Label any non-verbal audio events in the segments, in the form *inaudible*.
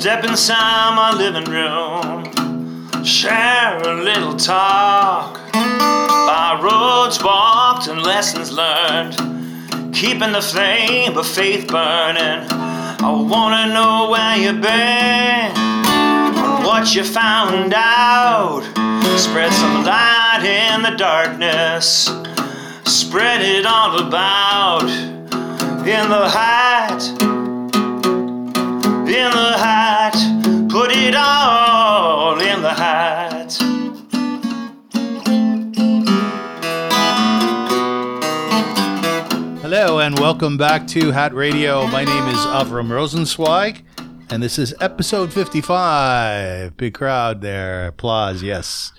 Step inside my living room, share a little talk. By roads walked and lessons learned, keeping the flame of faith burning. I wanna know where you've been, what you found out. Spread some light in the darkness, spread it all about in the hat, in the hat, and welcome back to Hat Radio. My name is Avram Rosenzweig, and this is episode 55. Big crowd there. Applause, yes.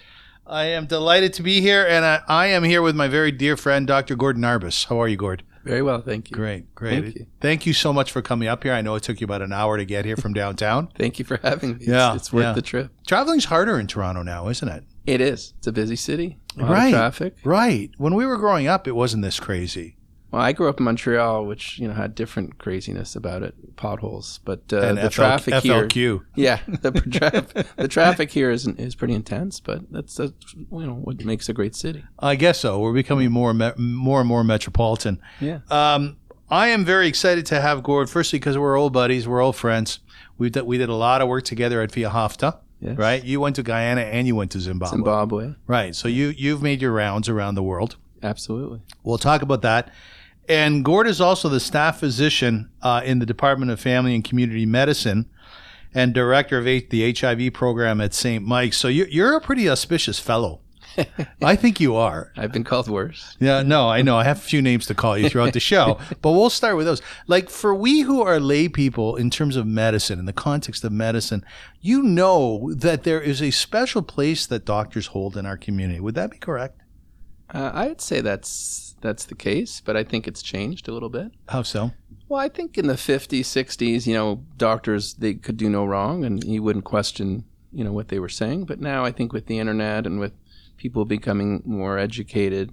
I am delighted to be here, and I, I am here with my very dear friend, Dr. Gordon Arbess. How are you, Gord? Very well, thank you. Great, great. Thank you. Thank you so much for coming up here. I know it took you about an hour to get here from downtown. *laughs* Thank you for having me. Yeah, it's, it's worth yeah. the trip. Traveling's harder in Toronto now, isn't it? It is. It's a busy city. Right. traffic. Right. When we were growing up, it wasn't this crazy. Well, I grew up in Montreal, which you know had different craziness about it, potholes. But uh, and the FL, traffic here, FLQ. yeah, the *laughs* tra- the traffic here is is pretty intense. But that's, that's you know what makes a great city. I guess so. We're becoming more, me- more and more metropolitan. Yeah. Um, I am very excited to have Gord. Firstly, because we're old buddies, we're old friends. We did we did a lot of work together at Ve'ahavta, Yes. right? You went to Guyana and you went to Zimbabwe, Zimbabwe, right? So you you've made your rounds around the world. absolutely. We'll talk about that. And Gord is also the staff physician uh, in the Department of Family and Community Medicine and director of H- the HIV program at St. Mike's. So you're, you're a pretty auspicious fellow. *laughs* I think you are. I've been called worse. Yeah, no, I know. I have a few names to call you throughout the show, *laughs* but we'll start with those. Like for we who are lay people in terms of medicine, in the context of medicine, you know that there is a special place that doctors hold in our community. Would that be correct? Uh, I'd say that's that's the case, but I think it's changed a little bit. How so? Well, I think in the 50s, 60s, you know, doctors they could do no wrong and you wouldn't question, you know, what they were saying. But now I think with the internet and with people becoming more educated,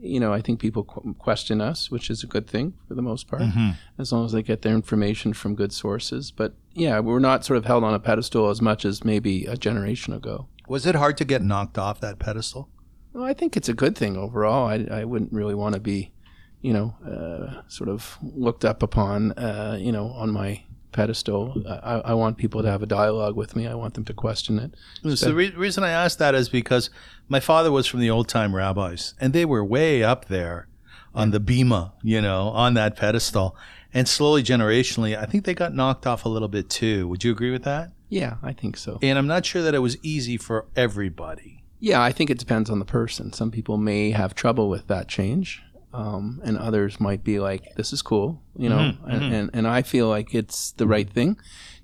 you know, I think people qu- question us, which is a good thing for the most part, mm-hmm. as long as they get their information from good sources. But yeah, we're not sort of held on a pedestal as much as maybe a generation ago. Was it hard to get knocked off that pedestal? Well, I think it's a good thing overall. I, I wouldn't really want to be, you know, uh, sort of looked up upon, uh, you know, on my pedestal. I, I want people to have a dialogue with me. I want them to question it. So the re- reason I asked that is because my father was from the old time rabbis, and they were way up there on the bima, you know, on that pedestal. And slowly, generationally, I think they got knocked off a little bit too. Would you agree with that? Yeah, I think so. And I'm not sure that it was easy for everybody. Yeah, I think it depends on the person. Some people may have trouble with that change, um, and others might be like, "This is cool," you know. And, and and I feel like it's the right thing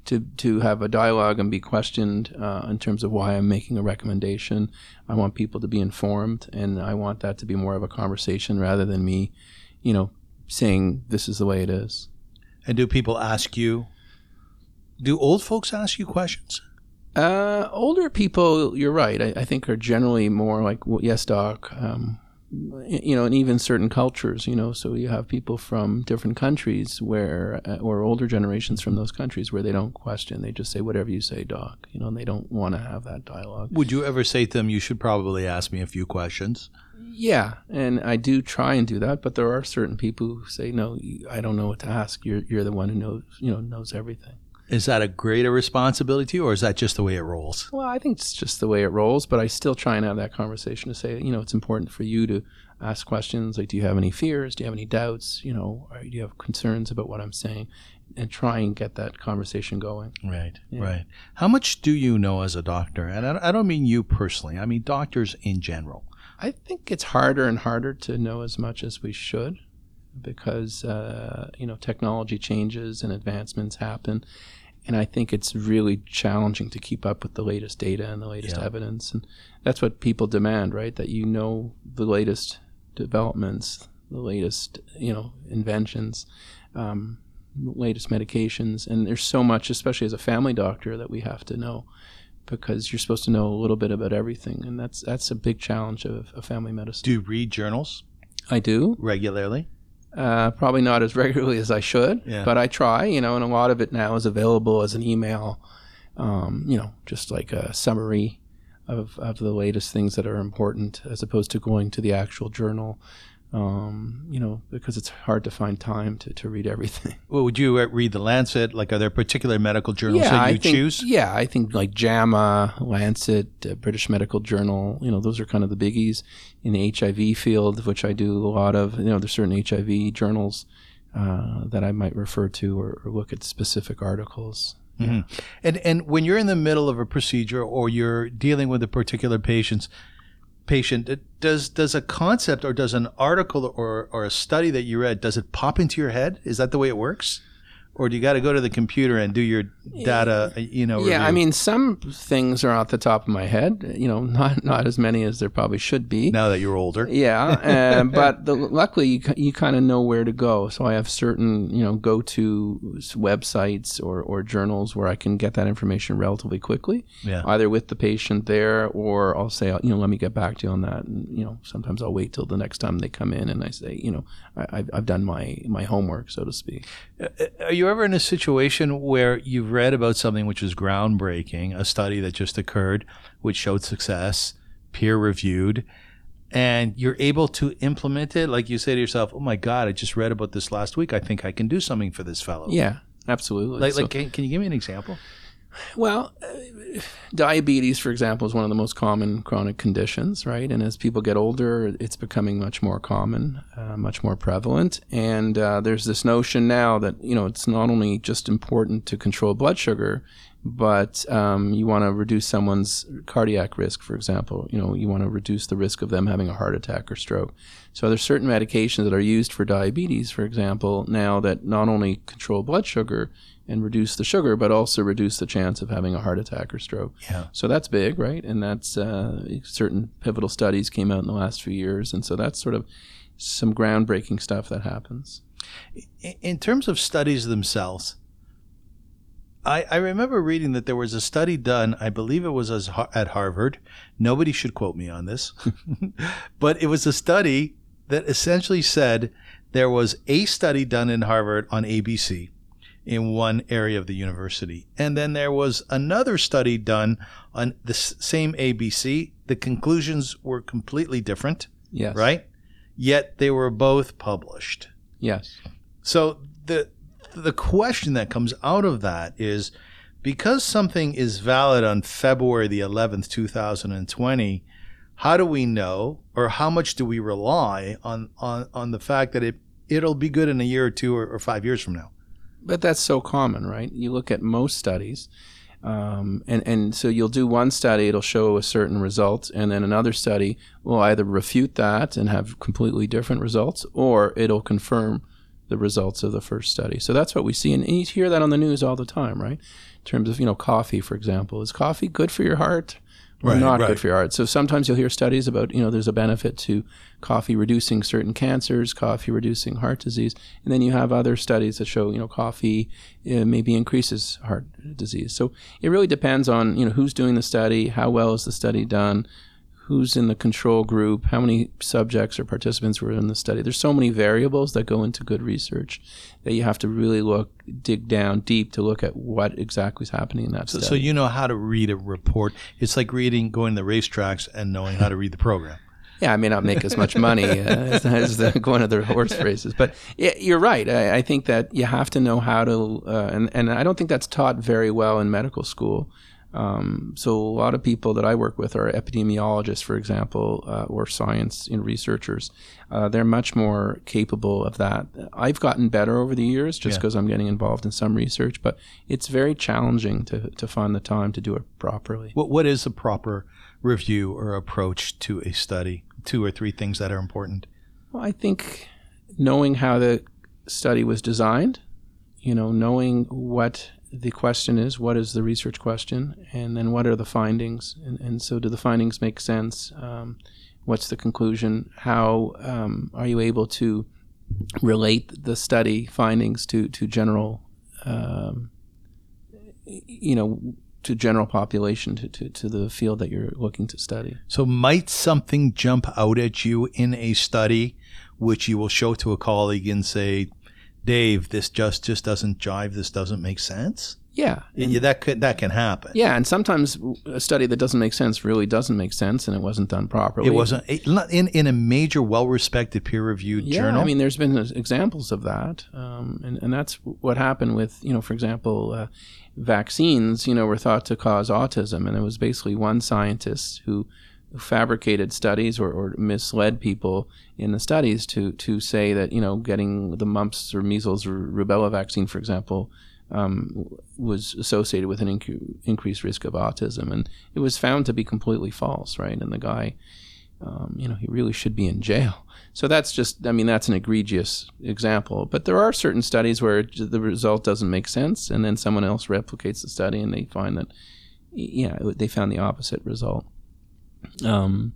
to to have a dialogue and be questioned uh, in terms of why I'm making a recommendation. I want people to be informed, and I want that to be more of a conversation rather than me, you know, saying this is the way it is. And do people ask you? Do old folks ask you questions? Uh, older people, you're right. I, I think are generally more like, well, yes, doc. Um, you know, and even certain cultures, you know, so you have people from different countries where, uh, or older generations from those countries where they don't question. They just say whatever you say, doc. You know, and they don't want to have that dialogue. Would you ever say to them, "You should probably ask me a few questions"? Yeah, and I do try and do that, but there are certain people who say, no, I don't know what to ask. You're you're the one who knows, you know, knows everything. Is that a greater responsibility to you, or is that just the way it rolls? Well, I think it's just the way it rolls, but I still try and have that conversation to say, you know, it's important for you to ask questions like, do you have any fears? Do you have any doubts? You know, or do you have concerns about what I'm saying? And try and get that conversation going. Right, right. How much do you know as a doctor? And I I don't mean you personally. I mean doctors in general. I think it's harder and harder to know as much as we should because, uh, you know, technology changes and advancements happen. And I think it's really challenging to keep up with the latest data and the latest Yeah. evidence. And that's what people demand, right? That you know the latest developments, the latest, you know, inventions, um, latest medications. And there's so much, especially as a family doctor, that we have to know because you're supposed to know a little bit about everything. And that's, that's a big challenge of, of family medicine. Do you read journals I do. regularly? Uh, probably not as *laughs* regularly as I should, Yeah. but I try, you know, and a lot of it now is available as an email um, you know, just like a summary of, of the latest things that are important as opposed to going to the actual journal. Um, you know, because it's hard to find time to, to read everything. *laughs* Well, would you read the Lancet? Like, are there particular medical journals that you think, choose? Yeah, I think like JAMA, Lancet, uh, British Medical Journal. You know, those are kind of the biggies in the HIV field, which I do a lot of. You know, there's certain HIV journals uh, that I might refer to or, or look at specific articles. And and when you're in the middle of a procedure or you're dealing with a particular patient's patient, does does a concept or does an article or or a study that you read does it pop into your head? Is that the way it works? Or do you got to go to the computer and do your data, you know, Yeah, I mean, some things are off the top of my head. You know, not not as many as there probably should be. now that you're older. Yeah, *laughs* uh, but the, luckily you, you kind of know where to go. So I have certain you know go to websites or, or journals where I can get that information relatively quickly. Yeah. Either with the patient there, or I'll say you know let me get back to you on that. And you know sometimes I'll wait till the next time they come in and I say you know I, I've, I've done my my homework so to speak. Uh, are you ever in a situation where you've read about something which is groundbreaking, a study that just occurred, which showed success, peer reviewed, and you're able to implement it? Like you say to yourself, "Oh my God, I just read about this last week. I think I can do something for this fellow." Yeah, absolutely. Like, So- like can, can you give me an example? Well, uh, diabetes, for example, is one of the most common chronic conditions, right? And as people get older, it's becoming much more common, uh, much more prevalent. And uh, there's this notion now that you know it's not only just important to control blood sugar, but um, you want to reduce someone's cardiac risk, for example. You know, you want to reduce the risk of them having a heart attack or stroke. So there's certain medications that are used for diabetes, for example, now that not only control blood sugar and reduce the sugar, but also reduce the chance of having a heart attack or stroke. Yeah. So that's big, right? And that's uh, certain pivotal studies came out in the last few years, and so that's sort of some groundbreaking stuff that happens. In- terms of studies themselves, I, I remember reading that there was a study done, I believe it was as, at Harvard. Nobody should quote me on this. *laughs* but it was a study that essentially said there was a study done in Harvard on ABC in one area of the university. And then there was another study done on the same ABC. The conclusions were completely different, Yes. right? Yet they were both published. Yes. So the the question that comes out of that is because something is valid on February the 11th, 2020, how do we know or how much do we rely on on, on the fact that it it'll be good in a year or two or, or 5 years from now? But that's so common, right? You look at most studies, um, and and so you'll do one study, it'll show a certain result, and then another study will either refute that and have completely different results, or it'll confirm the results of the first study. So that's what we see, and you hear that on the news all the time, right? In terms of you know coffee, for example, is coffee good for your heart? Right, not right. good for your heart. So sometimes you'll hear studies about, you know, there's a benefit to coffee reducing certain cancers, coffee reducing heart disease, and then you have other studies that show, you know, coffee uh, maybe increases heart disease. So it really depends on, you know, who's doing the study, how well is the study done, who's in the control group, how many subjects or participants were in the study. There's so many variables that go into good research that you have to really look, dig down deep to look at what exactly is happening in that So, study. so you know how to read a report. It's like reading going to the racetracks and knowing how to read the program. Yeah, I may not make as much money uh, *laughs* as, as the, going to the horse races, but yeah, you're right. I, I think that you have to know how to, uh, and and I don't think that's taught very well in medical school. Um, so a lot of people that I work with are epidemiologists, for example, uh, or science know, researchers. Uh, they're much more capable of that. I've gotten better over the years just Yeah. because I'm getting involved in some research, but it's very challenging to, to find the time to do it properly. What what is a proper review or approach to a study? Two or three things that are important. Well, I think knowing how the study was designed, you know, knowing what the question is, what is the research question, and then what are the findings, and, and so do the findings make sense? Um, what's the conclusion? How um, are you able to relate the study findings to to general, um, you know, to general population, to, to, to the field that you're looking to study? So, might something jump out at you in a study, which you will show to a colleague and say, "Dave, this just just doesn't jive. This doesn't make sense." Yeah, Yeah, that could that can happen. yeah, and sometimes a study that doesn't make sense really doesn't make sense, and it wasn't done properly. It wasn't it, in in a major, well-respected, peer-reviewed Yeah, journal. I mean, there's been examples of that, um, and and that's what happened with you know, for example, uh, vaccines. You know, were thought to cause autism, and it was basically one scientist who fabricated studies or, or misled people in the studies to to say that you know getting the mumps or measles or rubella vaccine, for example, um, was associated with an inc- increased risk of autism, and it was found to be completely false, right? And the guy, um, you know, he really should be in jail. *laughs* So that's just, I mean, that's an egregious example. But there are certain studies where the result doesn't make sense, and then someone else replicates the study, and they find that, yeah, they found the opposite result. Um,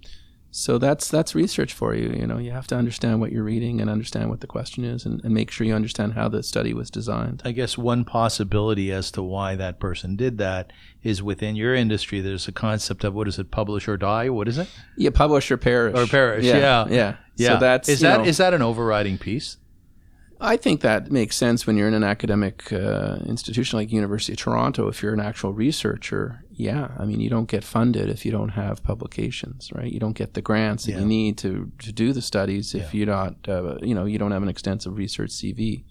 so that's that's research for you. You know, you have to understand what you're reading and understand what the question is, and, and make sure you understand how the study was designed. I guess one possibility as to why that person did that is within your industry. There's a concept of what is it, publish or die? What is it? Yeah, publish or perish. Or perish, yeah. yeah. Yeah, So that's is that is know- that an overriding piece? I think that makes sense when you're in an academic uh, institution like University of Toronto. If you're an actual researcher, yeah, I mean, you don't get funded if you don't have publications, right? You don't get the grants that Yeah. you need to, to do the studies if you're not, uh, you know, you don't have an extensive research CV.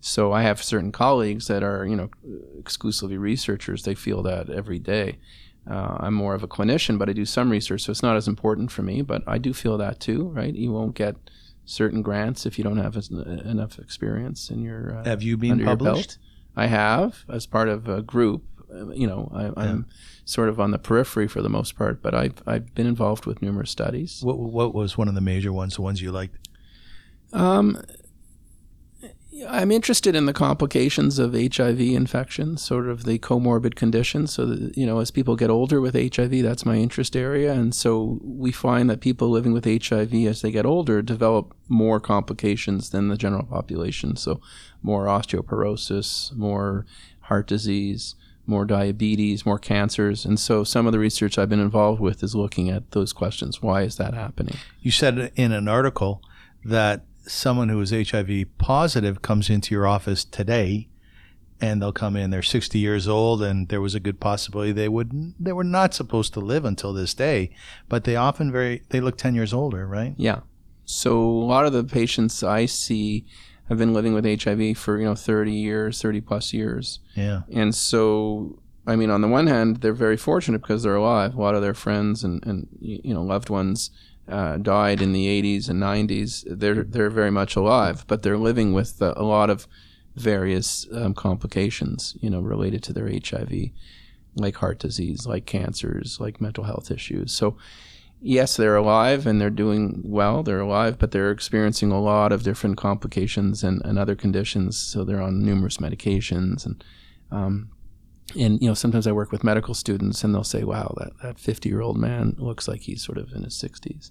So I have certain colleagues that are, you know, exclusively researchers. They feel that every day. Uh, I'm more of a clinician, but I do some research, so it's not as important for me. But I do feel that too, right? You won't get certain grants if you don't have as, enough experience in your uh, Have you been published? I have as part of a group. Uh, You know, I, I'm sort of on the periphery for the most part, but I've I've been involved with numerous studies. What what was one of the major ones? The ones you liked? Um, I'm interested in the complications of HIV infection, sort of the comorbid conditions. So, that, you know, as people get older with HIV, that's my interest area. And so we find that people living with HIV as they get older develop more complications than the general population. So, more osteoporosis, more heart disease, more diabetes, more cancers. And so, some of the research I've been involved with is looking at those questions. Why is that happening? You said in an article that someone who is HIV positive comes into your office today and they'll come in they're 60 years old and there was a good possibility they would they were not supposed to live until this day but they often very they look 10 years older right Yeah. So a lot of the patients I see have been living with HIV for, you know, 30 years, 30 plus years. yeah And so, I mean, on the one hand, they're very fortunate because they're alive. A lot of their friends and, and you know, loved ones uh, died in the 80s and 90s. They're, they're very much alive, but they're living with a lot of various um, complications, you know, related to their HIV, like heart disease, like cancers, like mental health issues. So, yes, they're alive and they're doing well. They're alive, but they're experiencing a lot of different complications and, and other conditions. So they're on numerous medications and um, and you know sometimes I work with medical students and they'll say, "Wow, that that 50 year old man looks like he's sort of in his 60s."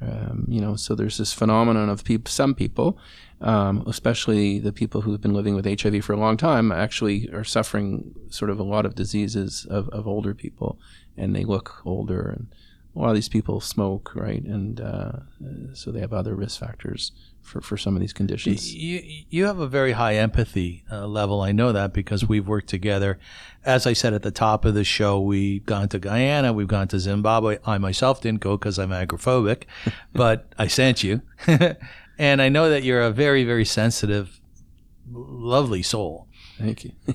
Um, you know, so there's this phenomenon of peop- some people, um, especially the people who've been living with HIV for a long time, actually are suffering sort of a lot of diseases of, of older people, and they look older. And a lot of these people smoke, right? And uh, so they have other risk factors for, for some of these conditions. you, you have a very high empathy uh, level. I know that because we've worked together. As I said at the top of the show, we've gone to Guyana, we've gone to Zimbabwe. I myself didn't go because I'm agoraphobic, *laughs* but I sent you. *laughs* and I know that you're a very, very sensitive, lovely soul. Thank you. *laughs*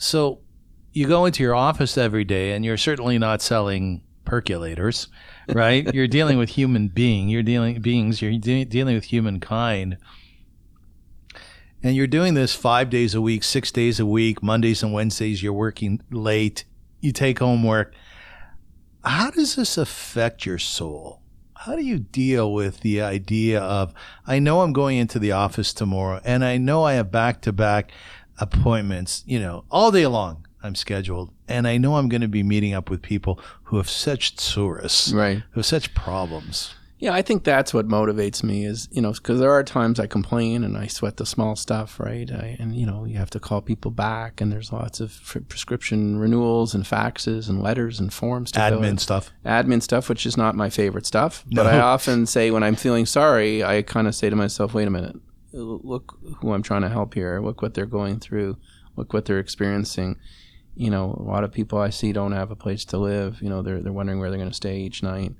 So you go into your office every day and you're certainly not selling percolators, right? you're dealing with human being, you're dealing beings, you're de- dealing with humankind. And you're doing this 5 days a week, 6 days a week, Mondays and Wednesdays you're working late, you take home work. How does this affect your soul? How do you deal with the idea of I know I'm going into the office tomorrow and I know I have back-to-back appointments, you know, all day long I'm scheduled. And I know I'm going to be meeting up with people who have such tsuris, Right. who have such problems. Yeah, I think that's what motivates me is, you know, because there are times I complain and I sweat the small stuff, right? I, and, you know, you have to call people back and there's lots of f- prescription renewals and faxes and letters and forms to Admin out. stuff. Admin stuff, which is not my favorite stuff. But No. I *laughs* often say when I'm feeling sorry, I kind of say to myself, wait a minute, look who I'm trying to help here. Look what they're going through. look what they're experiencing. You know, a lot of people I see don't have a place to live. You know, they're they're wondering where they're going to stay each night.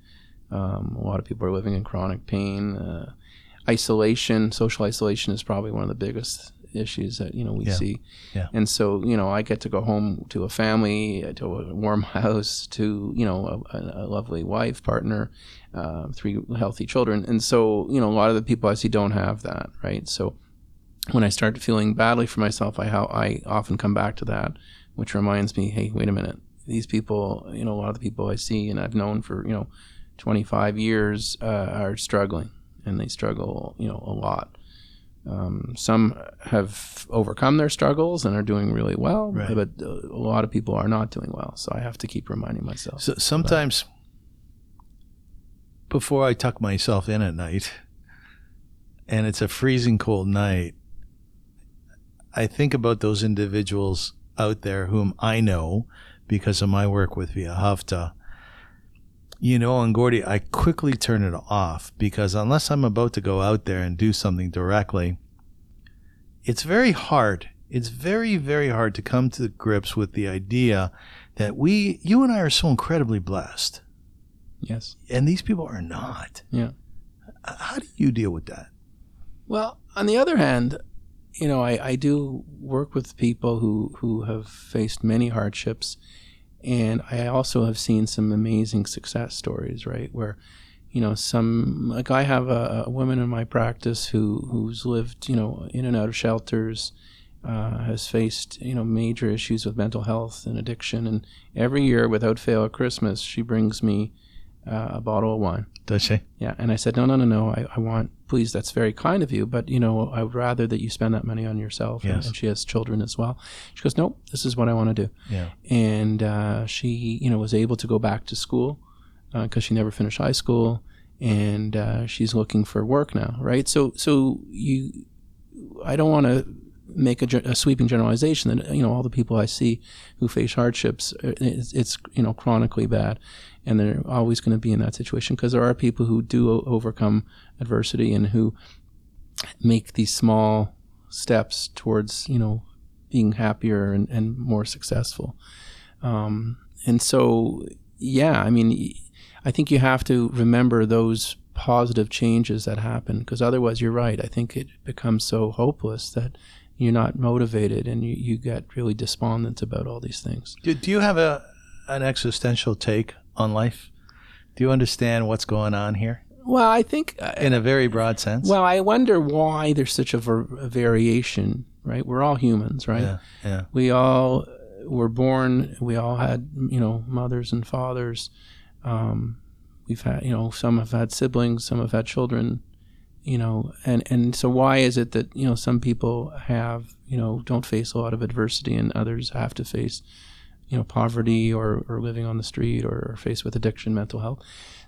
Um, a lot of people are living in chronic pain. Uh, isolation, social isolation, is probably one of the biggest issues that you know we Yeah. see. Yeah. And so you know, I get to go home to a family, to a warm *laughs* house, to you know a, a lovely wife, partner, uh, three healthy children, and so you know a lot of the people I see don't have that, right? So when I start feeling badly for myself, I how I often come back to that, which reminds me, hey, wait a minute, these people, you know, a lot of the people I see and I've known for you know 25 years uh, are struggling, and they struggle, you know, a lot. Um, some have overcome their struggles and are doing really well, Right. but uh, a lot of people are not doing well. So I have to keep reminding myself. So sometimes before I tuck myself in at night and it's a freezing cold night, I think about those individuals out there whom I know because of my work with Ve'ahavta. You know, and Gordy, I quickly turn it off because unless I'm about to go out there and do something directly, it's very hard. It's very, very hard to come to grips with the idea that we, you and I, are so incredibly blessed, yes. and these people are not. Yeah. How do you deal with that? Well, on the other hand, you know, I, I do work with people who, who have faced many hardships. And I also have seen some amazing success stories, right? Where, you know, some, like I have a, a woman in my practice who, who's lived, you know, in and out of shelters, uh, has faced, you know, major issues with mental health and addiction. And every year, without fail, at Christmas, she brings me uh, a bottle of wine. Does she? Yeah, and I said, no, no, no, no. I, I want, please, that's very kind of you, but you know, I would rather that you spend that money on yourself. And- Yes. And, she has children as well. She goes, nope, this is what I want to do. Yeah. And uh, she, you know, was able to go back to school because she never finished high school, and uh, she's looking for work now, right? So, so you, I don't want to make a, a sweeping generalization that you know all the people I see who face hardships, uh, it's, it's you know chronically bad, and they're always going to be in that situation because there are people who do overcome adversity and who make these small steps towards you know being happier and, and more successful. Um, and so, yeah, I mean, I think you have to remember those positive changes that happen because otherwise, you're right. I think it becomes so hopeless that you're not motivated and you, you get really despondent about all these things. Do, do you have a an existential take on life? Do you understand what's going on here Well, I think uh, in a very broad sense? Well, I wonder why there's such a, var- a variation, right? We're all humans, right? yeah, yeah, We all were born. We all had, you know, mothers and fathers. Um, we've had, you know, some have had siblings, some have had children, you know, and and so why is it that you know some people have, you know, don't face a lot of adversity and others have to face, you know, poverty or or living on the street or, or faced with addiction, mental health.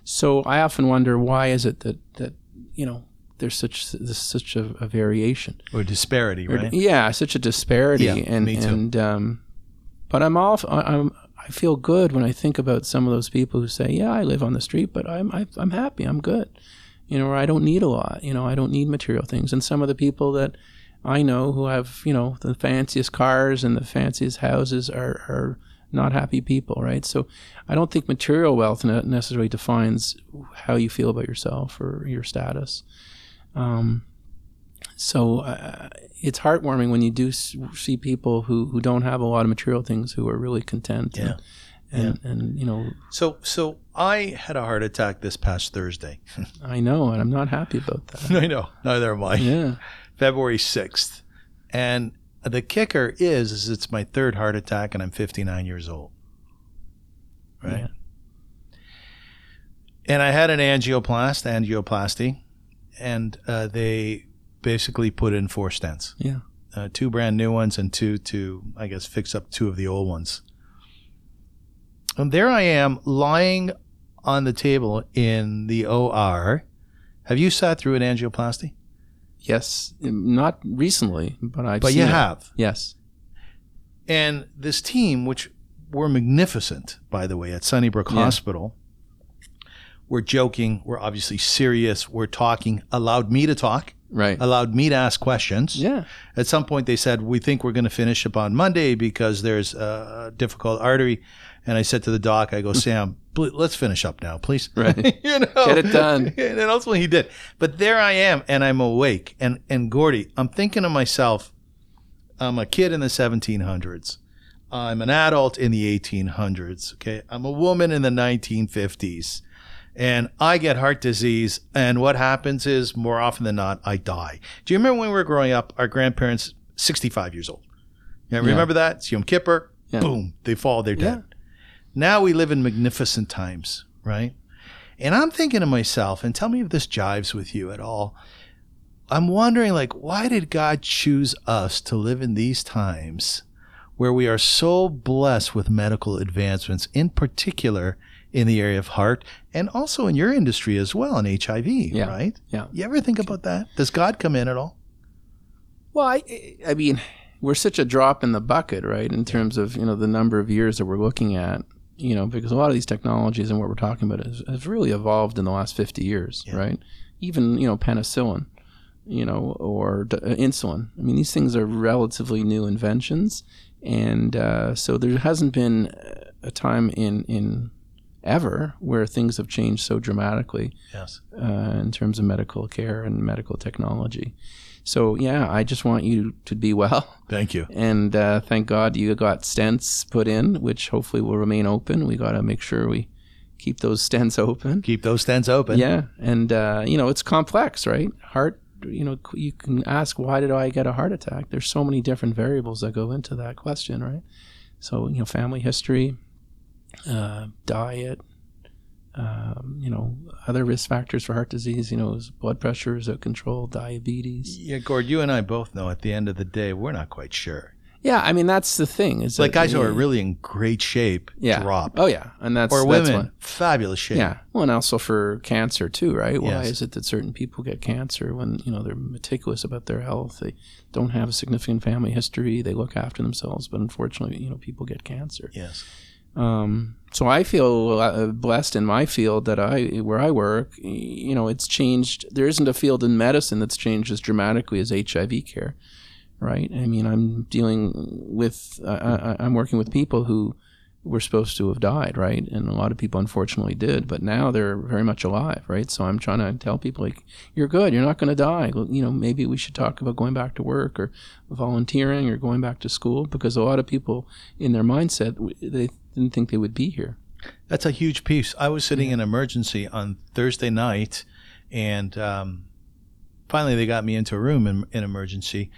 So I often wonder why is it that that you know there's such there's such a, a variation. or disparity, Or- right? Yeah, such a disparity. Yeah, and me too. and um, but I'm off. I, I'm I feel good when I think about some of those people who say, "Yeah, I live on the street, but I'm I, I'm happy. I'm good." You know, or I don't need a lot. You know, I don't need material things. And some of the people that I know who have you know the fanciest cars and the fanciest houses are are not happy people, right? So I don't think material wealth ne- necessarily defines how you feel about yourself or your status. Um, so uh, it's heartwarming when you do s- see people who, who don't have a lot of material things who are really content. Yeah. And, and, and you know, So, so I had a heart attack this past Thursday. *laughs* I know, and I'm not happy about that. *laughs* I know. Neither am I. yeah. February 6th. And the kicker is, is it's my third heart attack and I'm 59 years old. Right. Yeah. And I had an angioplast, angioplasty, and uh, they basically put in four stents. Yeah. Uh, two brand new ones and two to, I guess, fix up two of the old ones. And there I am lying on the table in the OR. Have you sat through an angioplasty? Yes. Um, not recently, but I've but you it. have. Yes. And this team, which were magnificent, by the way, at Sunnybrook Yeah. Hospital, we're joking, we're obviously serious, we're talking, allowed me to talk, Right. allowed me to ask questions. Yeah. At some point, they said, We think we're going to finish up on Monday because there's a difficult artery. And I said to the doc, I go, Sam, let's finish up now, please. Right. *laughs* you know, Get it done. *laughs* And ultimately he did. But there I am, and I'm awake. And and Gordy, I'm thinking to myself, I'm a kid in the 1700s. I'm an adult in the 1800s. Okay, I'm a woman in the 1950s, and I get heart disease. And what happens is, more often than not, I die. Do you remember when we were growing up? Our grandparents, 65 years old. Yeah, remember that? It's Yom Kippur. Yeah. Boom, they fall. They're dead. Now we live in magnificent times, right? And I'm thinking to myself, and tell me if this jives with you at all. I'm wondering, like, why did God choose us to live in these times where we are so blessed with medical advancements, in particular in the area of heart and also in your industry as well, in HIV, Yeah. right? Yeah. You ever think about that? Does God come in at all? Well, I, I mean, we're such a drop in the bucket, right? In terms of you know the number of years that we're looking at, you know, because a lot of these technologies and what we're talking about has, has really evolved in the last fifty years, Yeah. right? Even you know penicillin, you know, or d- uh, insulin. I mean, these things are relatively new inventions, and uh, so there hasn't been a time in in ever where things have changed so dramatically Yes. uh, in terms of medical care and medical technology. So yeah, I just want you to be well, Thank you. and uh, thank God you got stents put in, which hopefully will remain open. We got to make sure we keep those stents open. Keep those stents open. Yeah, and uh, you know it's complex, right? Heart, you know, you can ask why did I get a heart attack? There's so many different variables that go into that question, right? So you know, family history, uh, diet, um, you know, other risk factors for heart disease. You know, is blood pressure is out of control, diabetes. Yeah, Gord, you and I both know at the end of the day, we're not quite sure. Yeah, I mean that's the thing. Is Like that, guys who are really in great shape yeah. drop. Oh yeah, and that's or that's women, one. fabulous shape. Yeah. Well, and also for cancer too, right? Why Yes. is it that certain people get cancer when you know they're meticulous about their health? They don't have a significant family history. They look after themselves, but unfortunately, you know, people get cancer. Yes. Um, so I feel uh, blessed in my field that I where I work. You know, it's changed. There isn't a field in medicine that's changed as dramatically as HIV care, right? I mean, I'm dealing with. I I, I'm working with people who were supposed to have died, right? And a lot of people unfortunately did, but now they're very much alive, right? So I'm trying to tell people like, you're good, you're not going to die. You know, maybe we should talk about going back to work or volunteering or going back to school because a lot of people in their mindset they didn't think they would be here. That's a huge piece. I was sitting in emergency on Thursday night, and um, finally they got me into a room in, in emergency,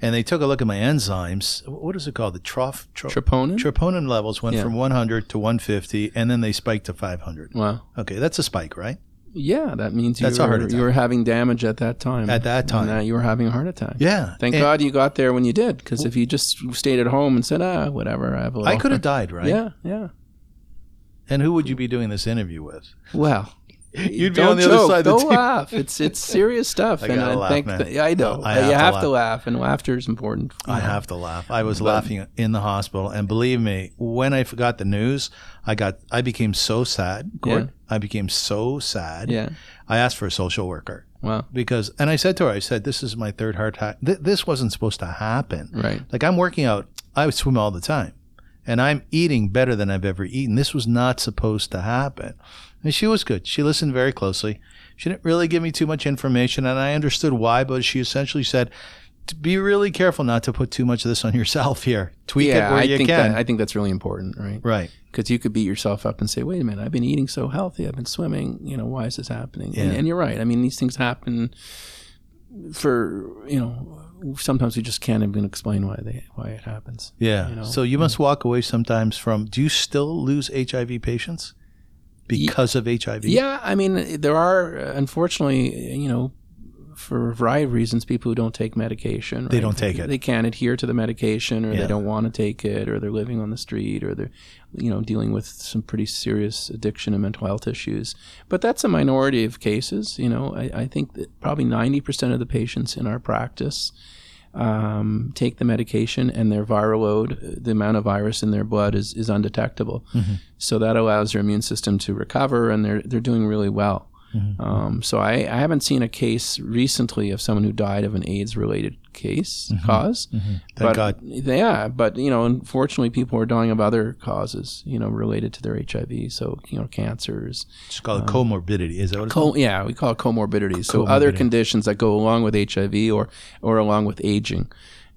and they took a look at my enzymes. What is it called? The trough, tro- Troponin? troponin levels went Yeah. from 100 to 150, and then they spiked to 500. Wow. Okay, that's a spike, right? Yeah, that means you That's a were, heart attack. you were having damage at that time. At that time. And that you were having a heart attack. Yeah. Thank And God you got there when you did, because if you just stayed at home and said, ah, whatever, I have a I little could have died, right? Yeah, yeah. And who would you be doing this interview with? Well, You'd be don't on the joke. other side of the laugh. It's it's *laughs* serious stuff. I and I laugh, think that- I know. I have you to have laugh. to laugh, and laughter is important. I know. have to laugh. I was But- laughing in the hospital, and believe me, when I forgot the news, I got I became so sad. Gord. Yeah. I became so sad. Yeah. I asked for a social worker Well, because, and I said to her, I said, "This is my third heart attack. Th- this wasn't supposed to happen. right. Like I'm working out. I swim all the time, and I'm eating better than I've ever eaten. This was not supposed to happen." And she was good. She listened very closely. She didn't really give me too much information, and I understood why. But she essentially said, "Be really careful not to put too much of this on *laughs* yourself here. Tweak yeah, it where I you think can." that I think that's really important, right? right. Because you could beat yourself up and say, "Wait a minute, I've been eating so healthy. I've been swimming. You know, why is this happening?" And, Yeah. and you're right. I mean, these things happen for you know. Sometimes we just can't even explain why they why it happens. Yeah. You know, so you must walk away sometimes from. Do you still lose HIV patients because of HIV? Yeah, I mean, there are unfortunately, you know, for a variety of reasons, people who don't take medication. They don't take it. They can't adhere to the medication, or Yeah. they don't want to take it, or they're living on the street, or they're, you know, dealing with some pretty serious addiction and mental health issues. But that's a minority of cases. You know, I, I think that probably ninety percent of the patients in our practice. Um, take the medication and their viral load, the amount of virus in their blood is, is undetectable. So that allows their immune system to recover, and they're they're doing really well. Mm-hmm. Um, so I, I haven't seen a case recently of someone who died of an AIDS-related case mm-hmm. cause. Mm-hmm. Thank but, God. Yeah, but you know, unfortunately, people are dying of other causes, you know, related to their HIV. So you know, cancers. It's called um, comorbidity. Is that what it's Co- called? yeah, we call it comorbidities. So other conditions that go along with HIV or or along with aging,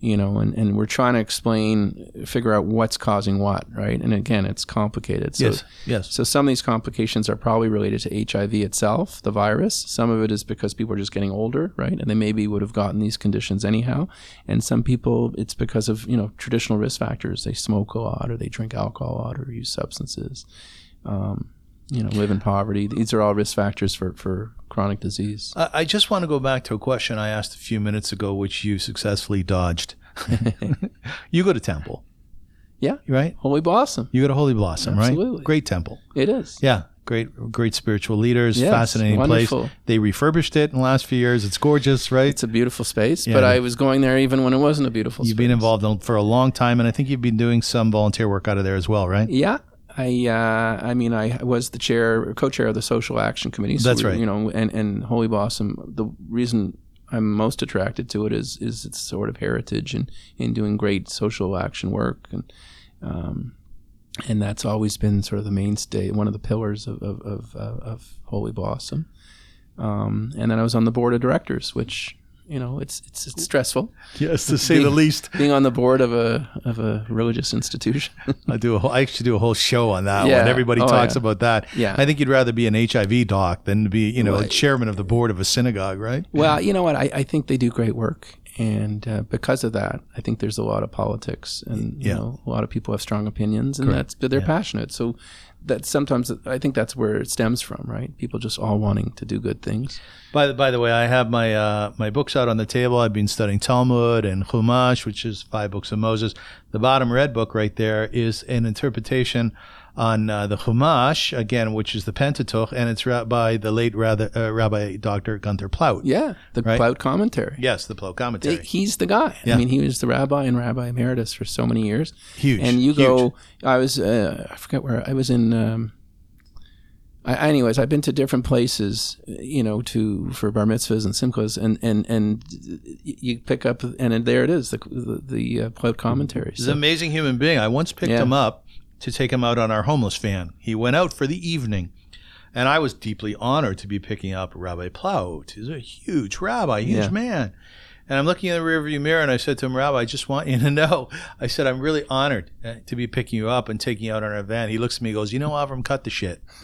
you know, and, and we're trying to explain, figure out what's causing what, right? And again, it's complicated. So, Yes. Yes. So some of these complications are probably related to HIV itself, the virus. Some of it is because people are just getting older, right? And they maybe would have gotten these conditions anyhow. And some people, it's because of you know traditional risk factors. They smoke a lot, or they drink alcohol a lot, or use substances. Um, you know, live in poverty. These are all risk factors for for chronic disease. I I just want to go back to a question I asked a few minutes ago, which you successfully dodged. *laughs* you go to temple, Yeah, right? Holy Blossom. You go to Holy Blossom, Absolutely. right? Great temple. It is. Yeah, great, great spiritual leaders. Yes, fascinating wonderful. place. They refurbished it in the last few years. It's gorgeous, right? It's a beautiful space, Yeah, but I was going there even when it wasn't a beautiful You've space. been involved in, for a long time, and I think you've been doing some volunteer work out of there as well, right? Yeah. I uh, I mean I was the chair co-chair of the social action committee. So That's we- right. You know, and, and Holy Blossom. The reason I'm most attracted to it is is its sort of heritage and in doing great social action work and um, and that's always been sort of the mainstay, one of the pillars of of, of, of Holy Blossom. Um, and then I was on the board of directors, which you know it's it's, it's stressful Yes, to *laughs* say the least. being on the board of a of a religious institution. *laughs* I do. A whole, I actually do a whole show on that Yeah. one. Everybody Oh, talks yeah. about that. Yeah. I think you'd rather be an HIV doc than to be, you know, a Right. chairman of the board of a synagogue, right? Well, you know what? I, I think they do great work, and uh, because of that, I think there's a lot of politics, and you Yeah. know, a lot of people have strong opinions, and that's but they're passionate. So that sometimes I think that's where it stems from, right? People just all wanting to do good things. By the, by the way, I have my uh, my books out on the table. I've been studying Talmud and Chumash, which is five books of Moses. The bottom red book right there is an interpretation on uh, the Chumash again, which is the Pentateuch, and it's ra- by the late rather, uh, Rabbi Dr. Gunther Plaut. Yeah, the Right. Plaut commentary. Yes, the Plaut commentary. He's the guy. Yeah. I mean, he was the rabbi and rabbi emeritus for so many years. Huge, And you huge. go, I was, uh, I forget where I was in. Um, I, anyways, I've been to different places, you know, to for bar mitzvahs and simchas, and and and you pick up, and then there it is, the the, the uh, Plaut commentary. He's an amazing human being. I once picked Yeah. him up to take him out on our homeless van. He went out for the evening, and I was deeply honored to be picking up Rabbi Plaut. He's a huge rabbi, huge Yeah. man. And I'm looking in the rearview mirror, and I said to him, Rabbi, I just want you to *laughs* know. I said, I'm really honored uh, to be picking you up and taking you out on our van. He looks at me and goes, You know, Avram, cut the shit. *laughs*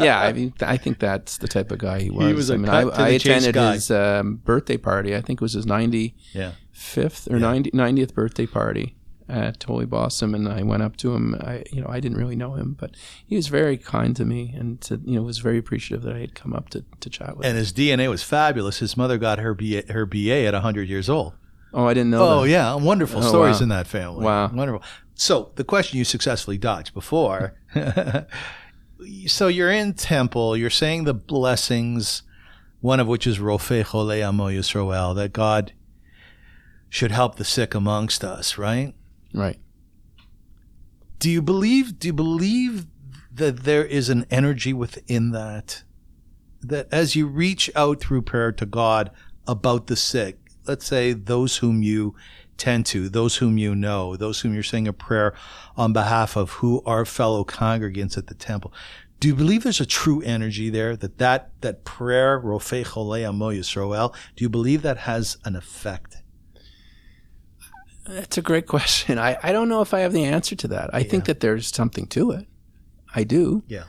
yeah, I mean, I think that's the type of guy he was. He was a I mean, cut I, I attended guy. his um, birthday party. I think it was his ninety Yeah. fifth or 90, 90th birthday party at Holy Blossom, and I went up to him. I, you know, I didn't really know him, but he was very kind to me, and to, you know, was very appreciative that I had come up to, to chat with. him. And his DNA was fabulous. His mother got her BA, her BA at 100 years old. Oh, I didn't know. Oh that. yeah, wonderful Oh, stories wow. in that family. Wow. wonderful. So the question you successfully dodged before. *laughs* so you're in temple. You're saying the blessings, one of which is Rofe Chole Amo Yisroel, that God should help the sick amongst us. Right? Right. Do you believe? Do you believe that there is an energy within that? That as you reach out through prayer to God about the sick, let's say those whom you tend to, those whom you know, those whom you're saying a prayer on behalf of, who are fellow congregants at the temple. Do you believe there's a true energy there? That that, that prayer, Rofei Cholei Amo Yisroel, do you believe that has an effect? That's a great *laughs* question. I, I don't know if I have the answer to that. I think that there's something to it. I do. Yeah.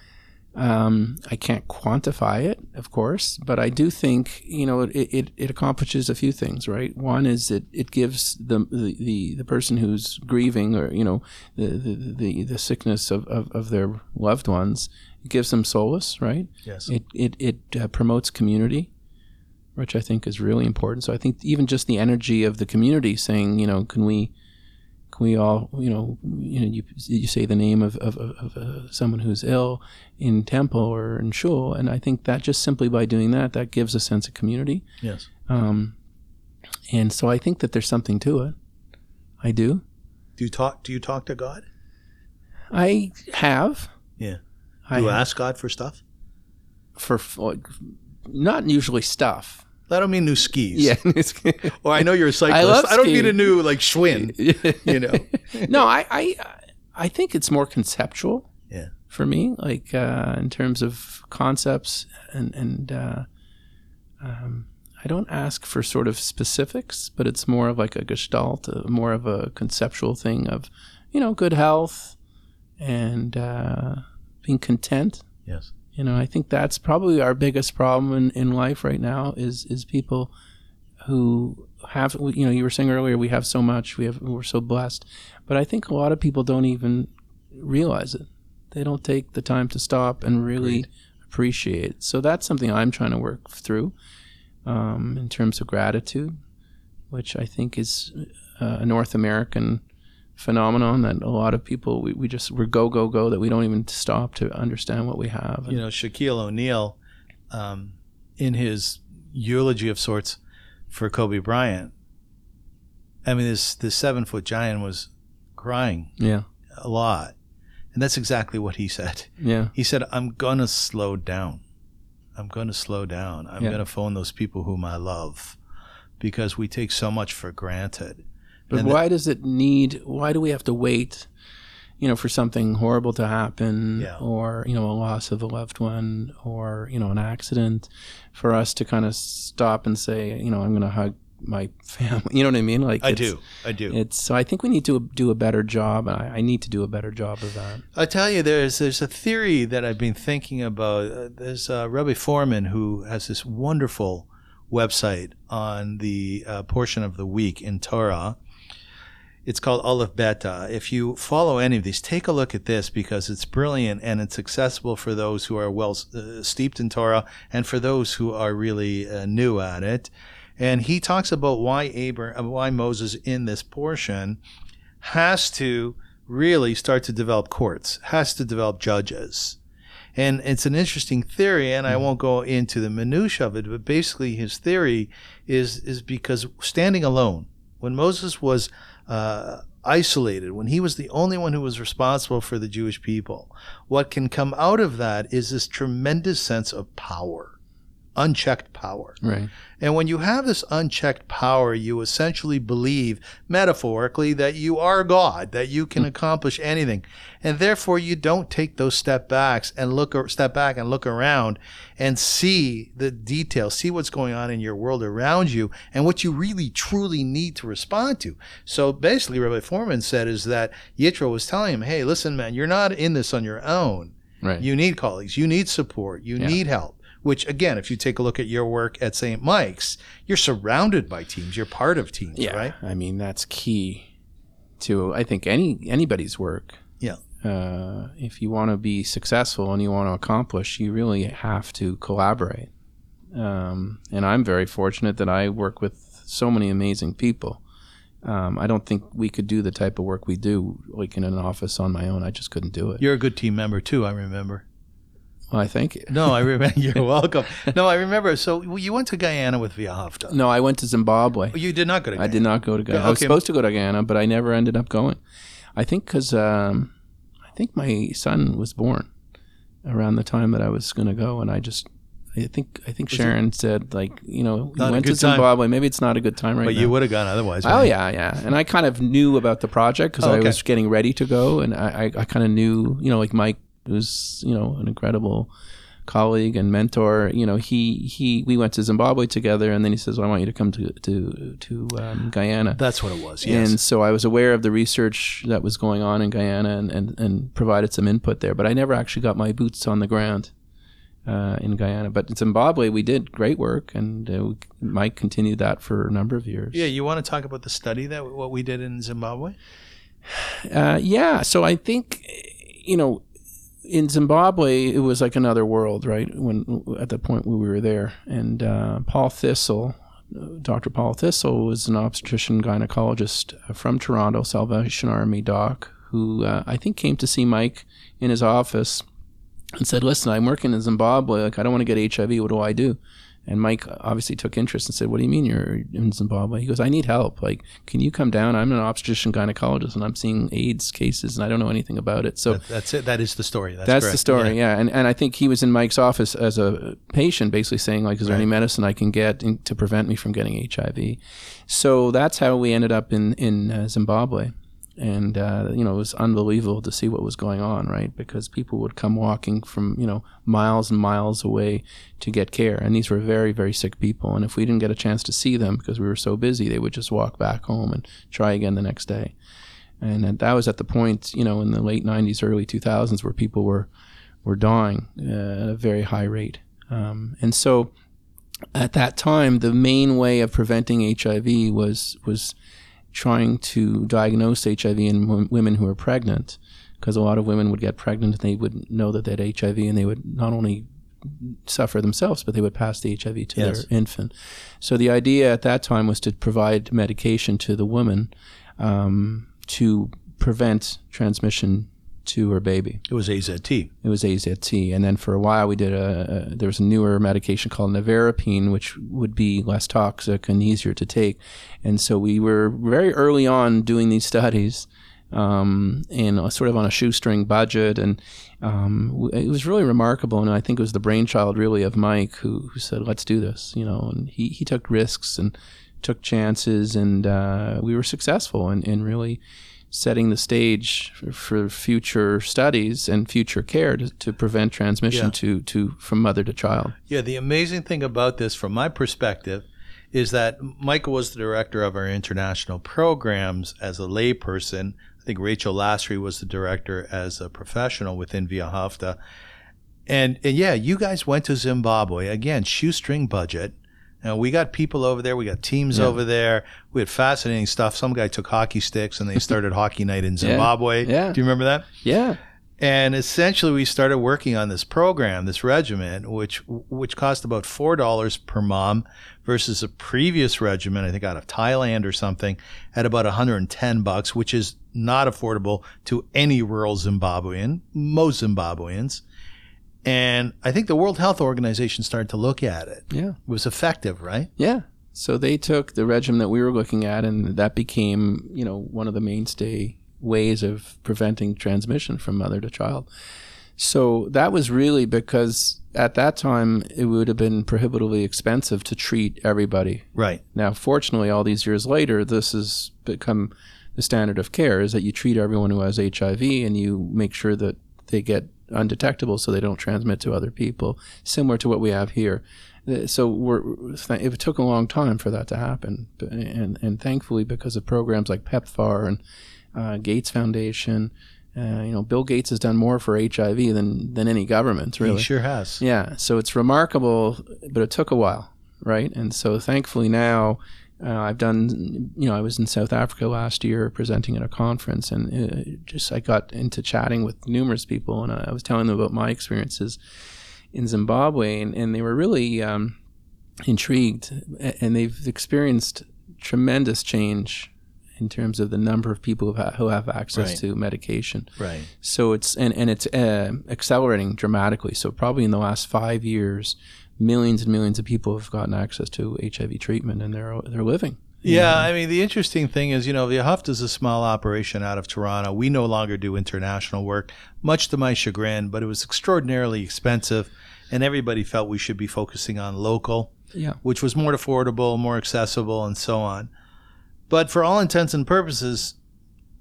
Um, I can't quantify it, of course, but I do think you know it, it, it accomplishes a few things, right? One is it, it gives the, the, the, the person who's grieving or you know the the, the, the sickness of, of, of their loved ones, it gives them solace, right? Yes. It it it uh, promotes community, which I think is really important. So I think even just the energy of the community saying, you know, can we can we all, you know, you know, you, you say the name of, of, of, of uh, someone who's ill in temple or in shul, and I think that just simply by doing that, that gives a sense of community. Yes. Um, and so I think that there's something to it. I do. Do you talk? Do you talk to God? I have. Yeah. I Do you have ask God for stuff? for f- like, not usually stuff. I don't mean new skis. Yeah. *laughs* Or I know you're a cyclist. I, love I don't mean a new like Schwinn. *laughs* You know. *laughs* no, I, I I think it's more conceptual. Yeah. For me, like uh, in terms of concepts and and uh, um, I don't ask for sort of specifics, but it's more of like a gestalt, uh, more of a conceptual thing of, you know, good health and uh, being content. Yes. You know, I think that's probably our biggest problem in, in life right now is is people who have you know you were saying earlier we have so much we have we're so blessed, but I think a lot of people don't even realize it. They don't take the time to stop and really appreciate. So that's something I'm trying to work through um, in terms of gratitude, which I think is uh, a North American phenomenon that a lot of people we, we just we're go go go that we don't even stop to understand what we have. You know, Shaquille O'Neal, um, in his eulogy of sorts for Kobe Bryant, I mean, this this seven foot giant was crying yeah, a lot, and that's exactly what he said. yeah, He said, "I'm gonna slow down. I'm gonna slow down. I'm Yeah. gonna phone those people whom I love, because we take so much for granted." But And why does it need? Why do we have to wait? You know, for something horrible to happen, Yeah. or you know, a loss of a loved one, or you know, an accident, for us to kind of stop and say, you know, I'm going to hug my *laughs* family. You know what I mean? Like I do, I do. It's so I think we need to do a better job, and I, I need to do a better job of that. I tell you, there's there's a theory that I've been thinking about. Uh, there's uh, Rabbi Fohrman who has this wonderful website on the uh, portion of the week in Torah. It's called Aleph Beta. If you follow any of these, take a look at this because it's brilliant and it's accessible for those who are well uh, steeped in Torah and for those who are really uh, new at it. And he talks about why Abraham, why Moses in this portion has to really start to develop courts, has to develop judges. And it's an interesting theory, and I won't go into the minutiae of it, but basically his theory is is because standing alone, when Moses was uh, isolated, when he was the only one who was responsible for the Jewish people, what can come out of that is this tremendous sense of power, unchecked power. Right. And when you have this unchecked power, you essentially believe, metaphorically, that you are God, that you can hmm. accomplish anything, and therefore you don't take those step backs and look or step back and look around and see the details, see what's going on in your world around you, and what you really truly need to respond to. So basically, Rabbi Fohrman said is that Yitro was telling him, "Hey, listen, man, you're not in this on your own. Right. You need colleagues. You need support. You Yeah. need help. Which, again, if you take a look at your work at St. Mike's, you're surrounded by teams. You're part of teams, yeah. right? I mean, that's key to I think any anybody's work. Yeah. Uh, if you want to be successful and you want to accomplish, you really have to collaborate. Um, and I'm very fortunate that I work with so many amazing people. Um, I don't think we could do the type of work we do, like in an office on my own. I just couldn't do it. You're a good team member, too, I remember. I think. No, I remember. *laughs* You're welcome. No, I remember. So you went to Guyana with Ve'ahavta. No, I went to Zimbabwe. You did not go to Guyana. I did not go to Guyana. I was supposed to go to Guyana, but I never ended up going. I think because um, I think my son was born around the time that I was going to go, and I just I think I think Sharon said like you know you went to good time. Zimbabwe. Maybe it's not a good time right But now. But you would have gone otherwise. Oh yeah, yeah. And I kind of knew about the project because Oh, I was getting ready to go, and I, I, I kind of knew, you know, like Mike was, you know, an incredible colleague and mentor. You know, he he we went to Zimbabwe together, and then he says, well, "I want you to come to to to um, Guyana." That's what it was, yes. And so I was aware of the research that was going on in Guyana and, and, and provided some input there, but I never actually got my boots on the ground uh, in Guyana. But in Zimbabwe, we did great work, and uh, we, Mike continued that for a number of years. yeah, you want to talk about the study that what we did in Zimbabwe? Uh, yeah. So I think, you know, in Zimbabwe, it was like another world, right? When at the point we were there, and uh, Paul Thistle, uh, Dr. Paul Thistle, was an obstetrician gynecologist from Toronto, Salvation Army doc, who uh, I think came to see Mike in his office and said, "Listen, I'm working in Zimbabwe. Like, I don't want to get HIV. What do I do?" And Mike obviously took interest and said, "What do you mean you're in Zimbabwe?" He goes, "I need help. Like, can you come down? I'm an obstetrician gynecologist, and I'm seeing AIDS cases, and I don't know anything about it." So That- that's it. That is the story. That's, that's the story, Yeah. yeah. And and I think he was in Mike's office as a patient, basically saying like, "Is there any medicine I can get in, to prevent me from getting HIV?" So that's how we ended up in in uh, Zimbabwe, and uh, you know it was unbelievable to see what was going on, right? Because people would come walking from you know miles and miles away to get care, and these were very very sick people. And if we didn't get a chance to see them because we were so busy, they would just walk back home and try again the next day. And that was at the point, you know, in the late '90s, early 2000s, where people were were dying uh, at a very high rate. Um, and so at that time, the main way of preventing HIV was was trying to diagnose HIV in w- women who are pregnant, because a lot of women would get pregnant and they would know that they had HIV and they would not only suffer themselves, but they would pass the HIV to Yes. their infant. So the idea at that time was to provide medication to the woman um, to prevent transmission to her baby. It was AZT. It was AZT, and then for a while we did a, a there was a newer medication called nevirapine, which would be less toxic and easier to take, and so we were very early on doing these studies, um, and sort of on a shoestring budget, and um, w- it was really remarkable. And I think it was the brainchild really of Mike who, who said, "Let's do this," you know, and he he took risks and took chances, and uh, we were successful in, in really setting the stage for, future studies and future care to, to prevent transmission Yeah. to, to from mother to child. Yeah, the amazing thing about this, from my perspective, is that Michael was the director of our international programs as a layperson. I think Rachel Lassery was the director as a professional within Ve'ahavta. And, and yeah, you guys went to Zimbabwe again, shoestring budget. And we got people over there. We got teams Yeah. over there. We had fascinating stuff. Some guy took hockey sticks and they *laughs* started hockey night in Zimbabwe. Yeah. Do you remember that? Yeah, And essentially, we started working on this program, this regiment, which which cost about four dollars per mom, versus a previous regiment, I think out of Thailand or something, at about 110 bucks, which is not affordable to any rural Zimbabwean, most Zimbabweans. And I think the World Health Organization started to look at it. yeah, It was effective, right? yeah. So they took the regimen that we were looking at, and that became, you know, one of the mainstay ways of preventing transmission from mother to child. So that was really because at that time it would have been prohibitively expensive to treat everybody Right. Now, fortunately, all these years later, this has become the standard of care: is that you treat everyone who has HIV and you make sure that they get undetectable, so they don't transmit to other people. Similar to what we have here. Uh, So we're, it took a long time for that to happen, and and thankfully, because of programs like PEPFAR and uh, Gates Foundation, uh, you know, Bill Gates has done more for HIV than than any government, really. He sure has. Yeah, so it's remarkable, but it took a while, right? And so thankfully now, uh, I've done. You know, I was in South Africa last year presenting at a conference, and uh, just I got into chatting with numerous people, and I was telling them about my experiences in Zimbabwe, and, and they were really um, intrigued, and they've experienced tremendous change in terms of the number of people who have, who have access Right. to medication. Right. So it's and, and it's uh, accelerating dramatically. So probably in the last five years, millions and millions of people have gotten access to HIV treatment, and they're they're living. Yeah, mm-hmm. I mean, the interesting thing is, you know, the is a small operation out of Toronto. We no longer do international work, much to my chagrin, but it was extraordinarily expensive, and everybody felt we should be focusing on local, Yeah, which was more affordable, more accessible, and so on. But for all intents and purposes,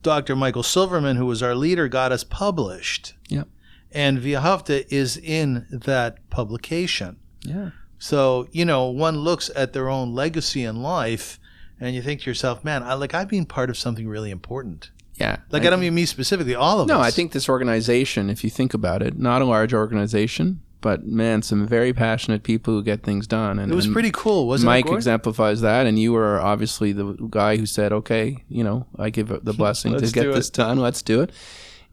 Dr. Michael Silverman, who was our leader, got us published. Yeah. And Ve'ahavta is in that publication. Yeah, So, you know, one looks at their own legacy in life and you think to yourself, man, I like I've been part of something really important. yeah. Like I, don't mean me specifically, all of us. No, I think this organization, if you think about it, not a large organization, but man, some very passionate people who get things done. And it was and pretty cool, wasn't Mike it? Gord? exemplifies that, and you were obviously the guy who said, "Okay, you know, I give the *laughs* blessing to get this done. Let's do it."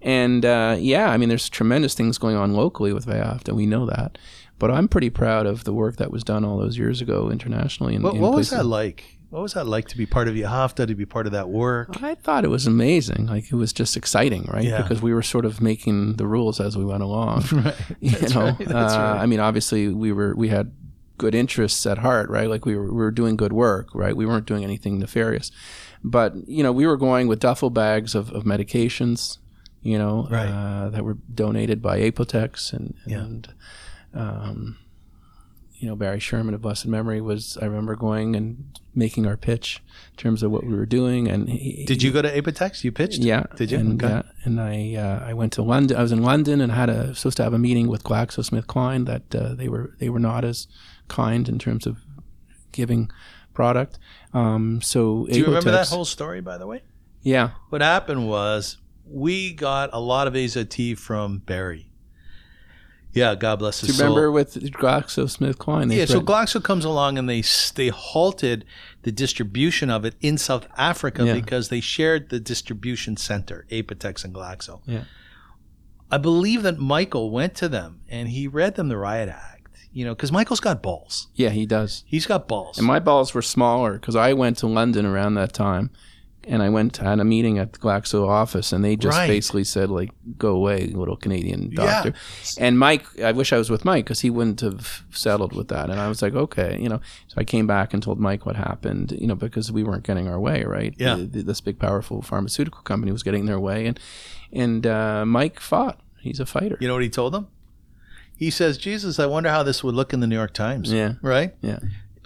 And uh, yeah, I mean, there's tremendous things going on locally with Ve'ahavta. We know that, but I'm pretty proud of the work that was done all those years ago internationally. In, What, in what was that like? What was that like to be part of Ve'ahavta, to be part of that work? I thought it was amazing. Like it was just exciting, right? Yeah. Because we were sort of making the rules as we went along. *laughs* Right. *laughs* You That's know, right. That's uh, right. I mean, obviously we were we had good interests at heart, right? Like we were, we were doing good work, right? We weren't doing anything nefarious, but you know, we were going with duffel bags of, of medications, you know, Right. uh, that were donated by Apotex and, Yeah. and um, you know, Barry Sherman of blessed memory was. I remember going and making our pitch in terms of what we were doing, and he, Did you go to Apotex? You pitched? yeah. Did you? And, Okay. uh, and I uh, I went to London. I was in London and had a supposed to have a meeting with GlaxoSmithKline that uh, they were they were not as kind in terms of giving product. Um, so Do you remember that whole story, by the way? Yeah. What happened was we got a lot of AZT from Barry. Yeah, God bless Do his you remember soul. with GlaxoSmithKline? they Yeah, so threatened- Glaxo comes along and they s- they halted the distribution of it in South Africa Yeah. because they shared the distribution center, Apotex and Glaxo. Yeah. I believe that Michael went to them and he read them the riot act. You know, because Michael's got balls. yeah, he does. He's got balls. And my balls were smaller because I went to London around that time, and I went had a meeting at the Glaxo office, and they just Right. basically said like, "Go away, little Canadian doctor." Yeah. doctor." And Mike, I wish I was with Mike because he wouldn't have settled with that. And I was like, "Okay," you know. So I came back and told Mike what happened, you know, because we weren't getting our way, right? Yeah. The- this big, powerful pharmaceutical company was getting their way, and and uh, Mike fought. He's a fighter. You know what he told them? He says, "Jesus, I wonder how this would look in the New York Times." Yeah. Right. Yeah.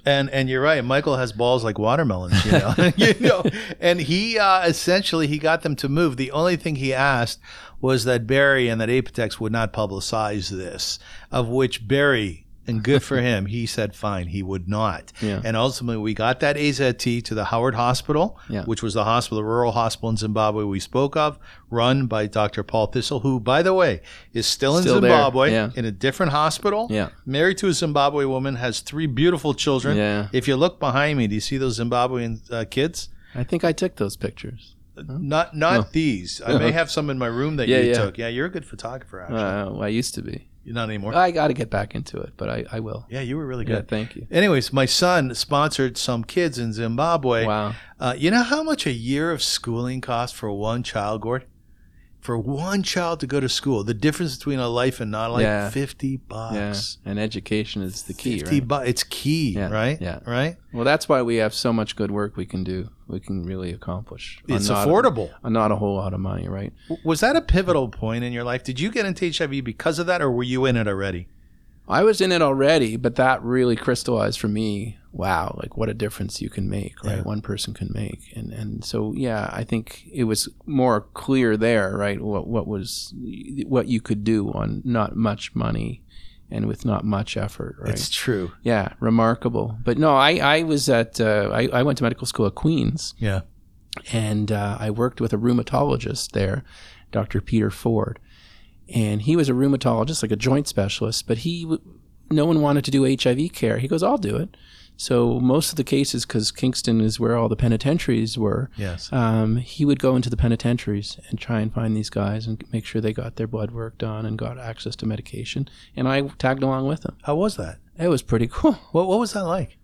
And and you're right. Michael has balls like watermelons. You know. *laughs* *laughs* you know. And he uh, essentially he got them to move. The only thing he asked was that Barry and that Apotex would not publicize this. Of which Barry. And good for him. He said, fine, he would not. Yeah. And ultimately, we got that AZT to the Howard Hospital, Yeah. which was the hospital, the rural hospital in Zimbabwe we spoke of, run by Dr. Paul Thistle, who, by the way, is still in Still. Zimbabwe Yeah. in a different hospital Yeah. married to a Zimbabwe woman, has three beautiful children. Yeah. If you look behind me, do you see those Zimbabwean uh, kids? I think I took those pictures. Not not No. these. I *laughs* may have some in my room that Yeah, you yeah. took. Yeah, you're a good photographer, actually. Uh, well, I used to be. You're not anymore. I got to get back into it, but I, I will. yeah, you were really Yeah, good. thank you. Anyways, my son sponsored some kids in Zimbabwe. Wow. Uh, you know how much a year of schooling costs for one child, Gord? For one child to go to school, the difference between a life and not a life, Yeah. fifty Yeah, bucks. and education is the key, Fifty right? bu- It's key, Yeah, right? yeah. Right. Well, that's why we have so much good work we can do. We can really accomplish. It's not- affordable. on not a whole lot of money, right? Was that a pivotal point in your life? Did you get into HIV because of that, or were you in it already? I was in it already, but that really crystallized for me. Wow, like what a difference you can make, right? Yeah. One person can make, and and so yeah, I think it was more clear there, right? What what was what you could do on not much money, and with not much effort, right? It's true. yeah, remarkable. But no, I I was at uh, I I went to medical school at Queens, Yeah. and uh, I worked with a rheumatologist there, Dr. Peter Ford, and he was a rheumatologist, like a joint specialist, but he no one wanted to do HIV care. He goes, "I'll do it." So most of the cases, because Kingston is where all the penitentiaries were, Yes. um, he would go into the penitentiaries and try and find these guys and make sure they got their blood work done and got access to medication. And I tagged along with him. How was that? It was pretty cool. *laughs* What What was that like?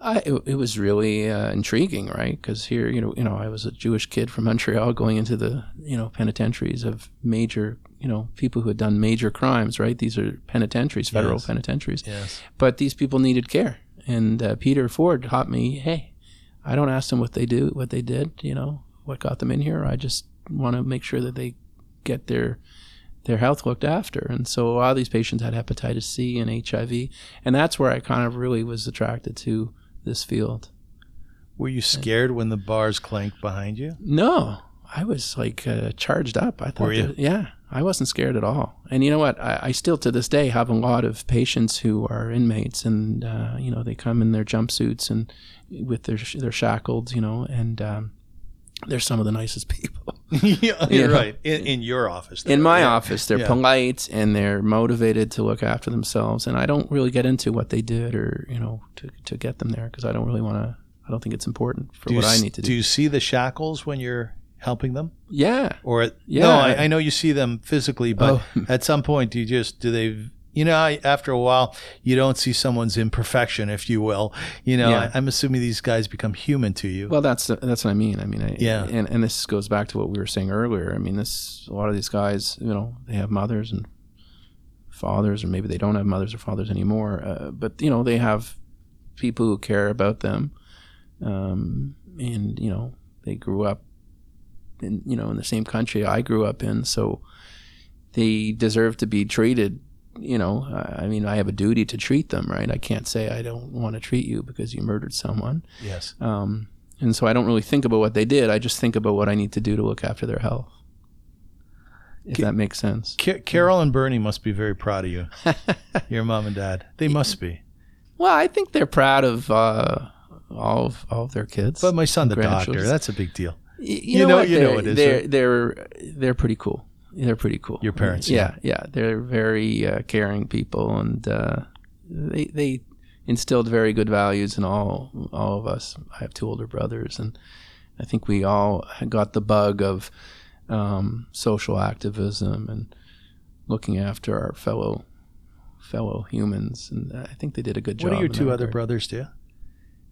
I, it, it was really uh, intriguing, right? Because here, you know, you know, I was a Jewish kid from Montreal going into the, you know, penitentiaries of major, you know, people who had done major crimes, right? These are penitentiaries, federal Yes. penitentiaries. Yes. But these people needed care, and uh, Peter Ford taught me, hey, I don't ask them what they do, what they did, you know, what got them in here. I just want to make sure that they get their their health looked after. And so a lot of these patients had hepatitis C and HIV, and that's where I kind of really was attracted to this field. Were you scared when the bars clanked behind you? No, I was like uh, charged up. I thought, Were you? that- yeah, I wasn't scared at all. And you know what? I, I still to this day have a lot of patients who are inmates, and uh, you know they come in their jumpsuits and with their they're shackled, you know, and um, they're some of the nicest *laughs* people. *laughs* yeah, You you're know? right. In, in your office. in my yeah. office, they're Yeah. polite and they're motivated to look after themselves. And I don't really get into what they did or you know to to get them there because I don't really want to. I don't think it's important for Do you what I s- need to do. Do you see the shackles when you're helping them? yeah. Or Yeah. no, I, I know you see them physically, but Oh. *laughs* at some point, do you just do they? You know, I- after a while, you don't see someone's imperfection, if you will. You know, Yeah. I, I'm assuming these guys become human to you. Well, that's that's what I mean. I mean, I, Yeah. and and this goes back to what we were saying earlier. I mean, this a lot of these guys, you know, they have mothers and fathers, or maybe they don't have mothers or fathers anymore. Uh, but you know, they have people who care about them, um, and you know, they grew up in you know in the same country I grew up in, so they deserve to be treated. You know, I mean, I have a duty to treat them right. I can't say I don't want to treat you because you murdered someone. Yes. Um, and so I don't really think about what they did. I just think about what I need to do to look after their health. If Ca- that makes sense. Ca- Carol and Bernie must be very proud of you. *laughs* Your mom and dad. They must be. Well, I think they're proud of uh, all of all of their kids. But my son, the doctor, that's a big deal. Y- you know- what? you know They're- it is, They're they're they're pretty cool. They're pretty cool. Your parents, yeah, yeah. They're very uh, caring people, and uh, they they instilled very good values in all all of us. I have two older brothers, and I think we all got the bug of um, social activism and looking after our fellow fellow humans. And I think they did a good job. What do your two other regard. brothers do?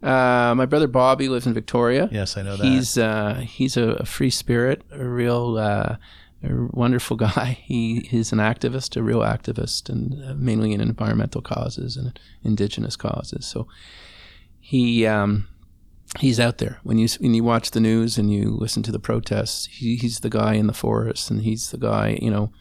Uh, my brother Bobby lives in Victoria. Yes, I know that. He's uh, he's a, a free spirit, a real uh, a wonderful *laughs* guy. He he's an activist, a real activist, and uh, mainly in environmental causes and indigenous causes. So he um, he's out there. When you when you watch the news and you listen to the protests, he, he's the guy in the forest, and he's the guy you know.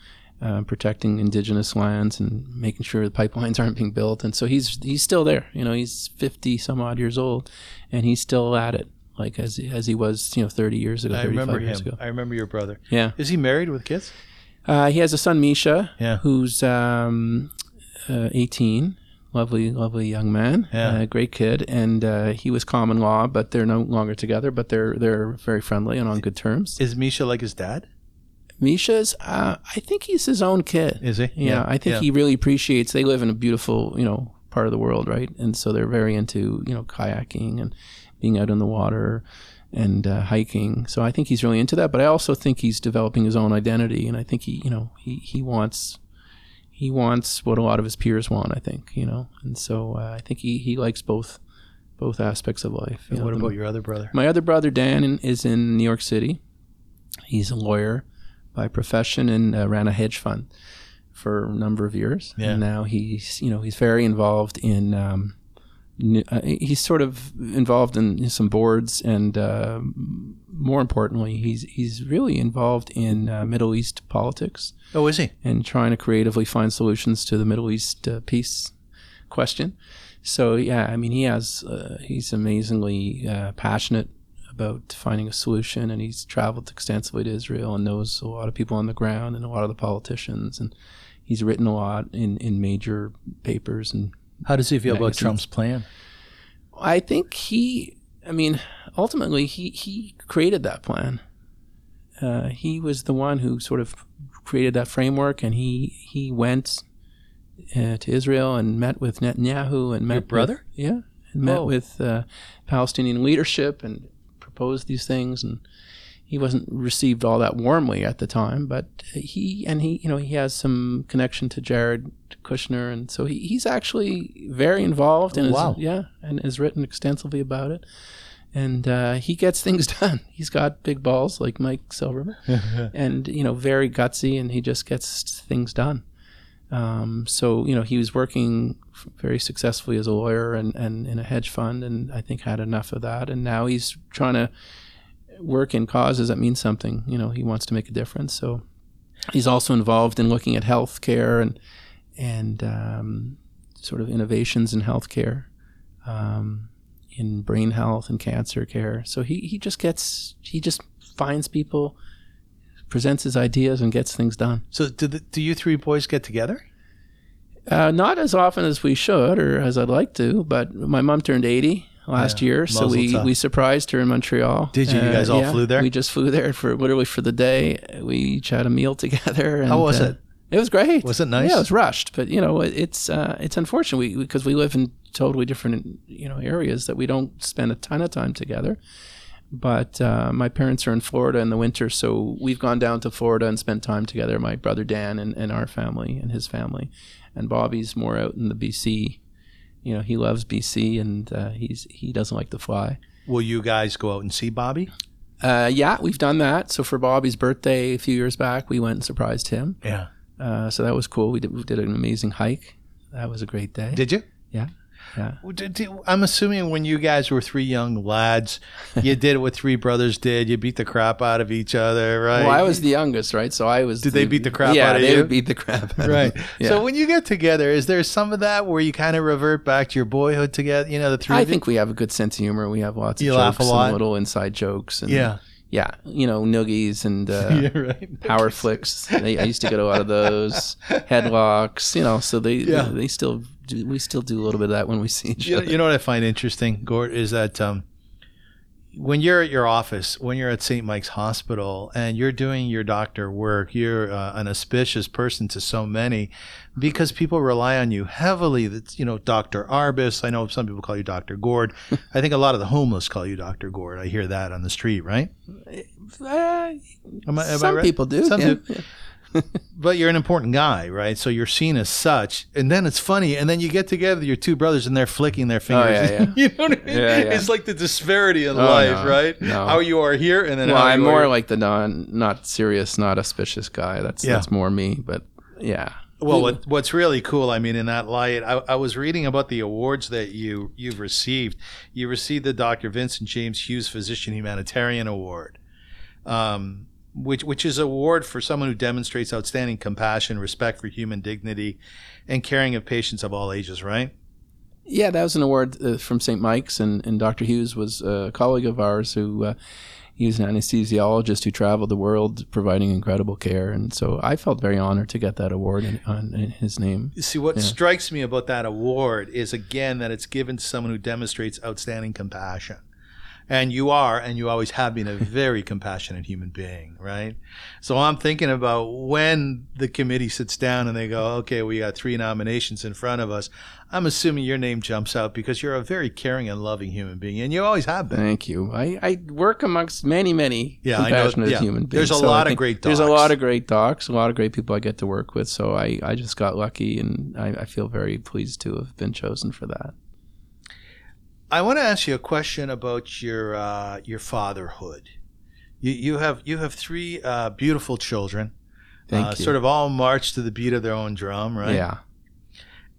Uh, protecting indigenous lands and making sure the pipelines aren't being built, and so he's he's still there. You know, he's fifty some odd years old, and he's still at it, like as as he was, you know, thirty years ago, I remember him. I remember your brother. Yeah, Is he married with kids? uh, he has a son, Misha, Yeah. who's um, uh, eighteen. Lovely, lovely young man. Yeah. Uh, great kid, and uh, he was common law, but they're no longer together. But they're they're very friendly and on good terms. Is Misha like his dad? Misha's, uh, I think he's his own kid. Is he? Yeah, I think yeah. he really appreciates. They live in a beautiful, you know, part of the world, right? And so they're very into, you know, kayaking and being out in the water and uh, hiking. So I think he's really into that. But I also think he's developing his own identity, and I think he, you know, he he wants he wants what a lot of his peers want. I think, you know, and so uh, I think he he likes both both aspects of life. you And know, what the- about your other brother? my other brother Dan in, is in New York City. He's a lawyer by profession and uh, ran a hedge fund for a number of years. Yeah. And now he's you know he's very involved in. Um, uh, he's sort of involved in some boards, and uh, more importantly, he's he's really involved in uh, Middle East politics Oh, is he? and trying to creatively find solutions to the Middle East uh, peace question. So yeah, I mean, he has uh, he's amazingly uh, passionate about finding a solution, and he's traveled extensively to Israel and knows a lot of people on the ground and a lot of the politicians, and he's written a lot in in major papers. And How does he feel about Magazines. Trump's plan? I think he, I mean, ultimately he he created that plan. Uh, he was the one who sort of created that framework, and he he went uh, to Israel and met with Netanyahu and met Your brother? with, yeah, and met Oh. with uh, Palestinian leadership and proposed these things, and he wasn't received all that warmly at the time, but he and he you know he has some connection to Jared Kushner, and so he, he's actually very involved and Wow. is, yeah, and has written extensively about it. And uh, he gets *laughs* things done. He's got big balls like Mike Silverman, *laughs* and you know, very gutsy, and he just gets things done. Um, so you know, he was working very successfully as a lawyer and, and in a hedge fund, and I think had enough of that. And now he's trying to work in causes that mean something. You know, he wants to make a difference. So he's also involved in looking at healthcare and and um, sort of innovations in healthcare, um, in brain health and cancer care. So he, he just gets he just finds people, presents his ideas, and gets things done. So, do, the, do you three boys get together? Uh, not as often as we should or as I'd like to, but my mom turned 80 last Yeah, year, so we, we surprised her in Montreal. Did you? You guys all flew there? We just flew there for literally for the day. We each had a meal *laughs* together. And, How was uh, it? It was great. Was it nice? Yeah, it was rushed, but you know, it, it's uh, it's unfortunate we, because we live in totally different you know areas that we don't spend a ton of time together. But uh, my parents are in Florida in the winter, so we've gone down to Florida and spent time together. My brother Dan and, and our family and his family, and Bobby's more out in the BC. You know, he loves BC and uh, he's he doesn't like to fly. Will you guys go out and see Bobby? Uh, yeah, we've done that. So for Bobby's birthday a few years back, we went and surprised him. Yeah. Uh, so that was cool. We did, we did an amazing hike. That was a great day. Did you? yeah. Yeah. Well, did- did- I'm assuming when you guys were three young lads, you did what three brothers did. You beat the crap out of each other, right? Well, I was the youngest, right? So I was. Did they beat the crap yeah, out of they you? would beat the crap out right. of. Yeah. So when you get together, is there some of that where you kind of revert back to your boyhood together? You know, the three. I of you? think we have a good sense of humor. We have lots of You jokes laugh a lot? and little inside jokes. And Yeah. yeah, you know, noogies and *laughs* uh, yeah. Right. power flicks. They, I used to get a lot of those *laughs* headlocks. You know, so they Yeah. they still do, we still do a little bit of that when we see each You know, other. you know what I find interesting, Gord, is that um, when you're at your office, when you're at St. Mike's Hospital, and you're doing your doctor work, you're uh, an auspicious person to so many, because people rely on you heavily. That's you know, Doctor Arbess. I know some people call you Doctor Gord. *laughs* I think a lot of the homeless call you Doctor Gord. I hear that on the street, right? Uh, Am I- am some right? people do. Some yeah. do. *laughs* But you're an important guy, right? So you're seen as such. And then it's funny. And then you get together, your two brothers, and they're flicking their fingers. Oh, yeah, yeah. *laughs* you know what I mean? Yeah, yeah. It's like the disparity in Oh, life, no, right? no. How you are here, and then Well, I'm more are. like the non, not serious, not auspicious guy. That's that's more me. But yeah. Well, what, what's really cool, I mean, in that light, I, I was reading about the awards that you you've received. You received the Dr. Vincent James Hughes Physician Humanitarian Award, um, which which is an award for someone who demonstrates outstanding compassion, respect for human dignity, and caring of patients of all ages. Right? Yeah, that was an award uh, from St. Mike's, and, and Dr. Hughes was a colleague of ours who uh, he was an anesthesiologist who traveled the world providing incredible care, and so I felt very honored to get that award in, on, in his name. You see, what Yeah. strikes me about that award is again that it's given to someone who demonstrates outstanding compassion. And you are, and you always have been a *laughs* very compassionate human being, right? So I'm thinking about when the committee sits down and they go, okay, we got three nominations in front of us. I'm assuming your name jumps out because you're a very caring and loving human being, and you always have been. Thank you. I, I work amongst many, many Yeah, compassionate Yeah. human beings. There's a I lot of great There's a lot of great docs, a lot of great people I get to work with. So I, I just got lucky, and I, I feel very pleased to have been chosen for that. I want to ask you a question about your uh, your fatherhood. You you have you have three uh, beautiful children. Thank uh, you. Sort of all march to the beat of their own drum, right? Yeah.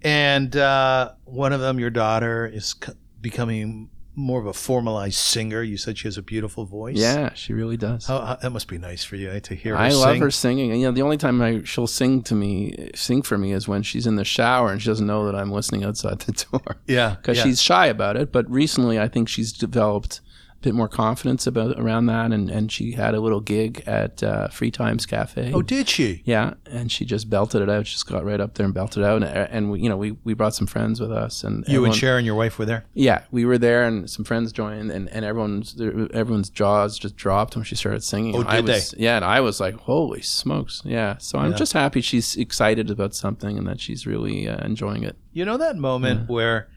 And uh, one of them, your daughter, is c- becoming more of a formalized singer. You said she has a beautiful voice. Yeah, she really does. How, how- that must be nice for you eh, to hear her I sing. love her singing. And, you know, the only time I, she'll sing to me, sing for me, is when she's in the shower and she doesn't know that I'm listening outside the *laughs* door Yeah, because yeah. she's shy about it. But recently, I think she's developed bit more confidence about around that, and, and she had a little gig at uh, Free Times Cafe. Oh, did she? Yeah, and she just belted it out. She just got right up there and belted it out. And, and we, you know, we, we brought some friends with us, and You everyone- and Sharon, your wife, were there. yeah, we were there, and some friends joined, and, and everyone's everyone's jaws just dropped when she started singing. Oh, And I did they? Yeah, and I was like, "Holy smokes!" Yeah. So I'm Yeah. just happy she's excited about something and that she's really uh, enjoying it. You know that moment where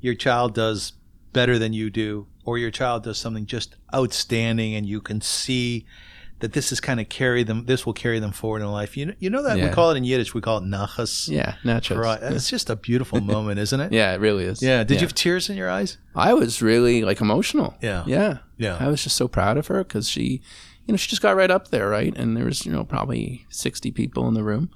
your child does better than you do, or your child does something just outstanding, and you can see that this is kind of carry them. This will carry them forward in life. You know, you know that we call it in Yiddish. We call it nachas. Yeah, nachos. Right. It's just a beautiful *laughs* moment, isn't it? Yeah, it really is. Yeah. Did you have tears in your eyes? I was really like emotional. Yeah. Yeah. Yeah. I was just so proud of her because she, you know, she just got right up there, right? And there was, you know, probably 60 people in the room.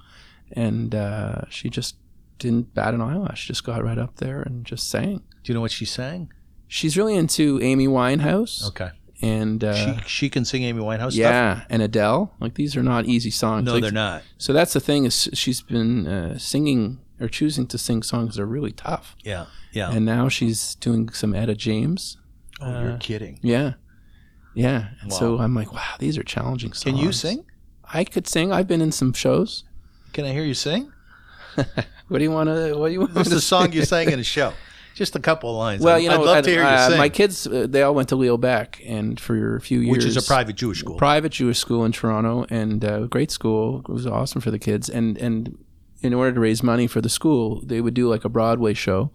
And uh, she just didn't bat an eyelash. She just got right up there and just sang. Do you know what she sang? She's really into Amy Winehouse Okay. and uh, she she can sing Amy Winehouse stuff. yeah, and Adele. Like these are not easy songs. No, Like, they're not. So that's the thing is she's been uh, singing or choosing to sing songs that are really tough. Yeah. Yeah. And now she's doing some Etta James. oh, you're uh, kidding. Yeah. Yeah. And so I'm like, wow, these are challenging songs. Can you sing? I could sing. I've been in some shows. Can I hear you sing? *laughs* What do you want to? What do you want? What's the song *laughs* you sang in a show? Just a couple of lines. Well, you know, I'd love at- to hear you uh, sing. my kids, uh, they all went to Leo Baeck, and for a few years, which is a private Jewish school. private Jewish school in Toronto, and uh, great school. It was awesome for the kids, and and in order to raise money for the school, they would do like a Broadway show,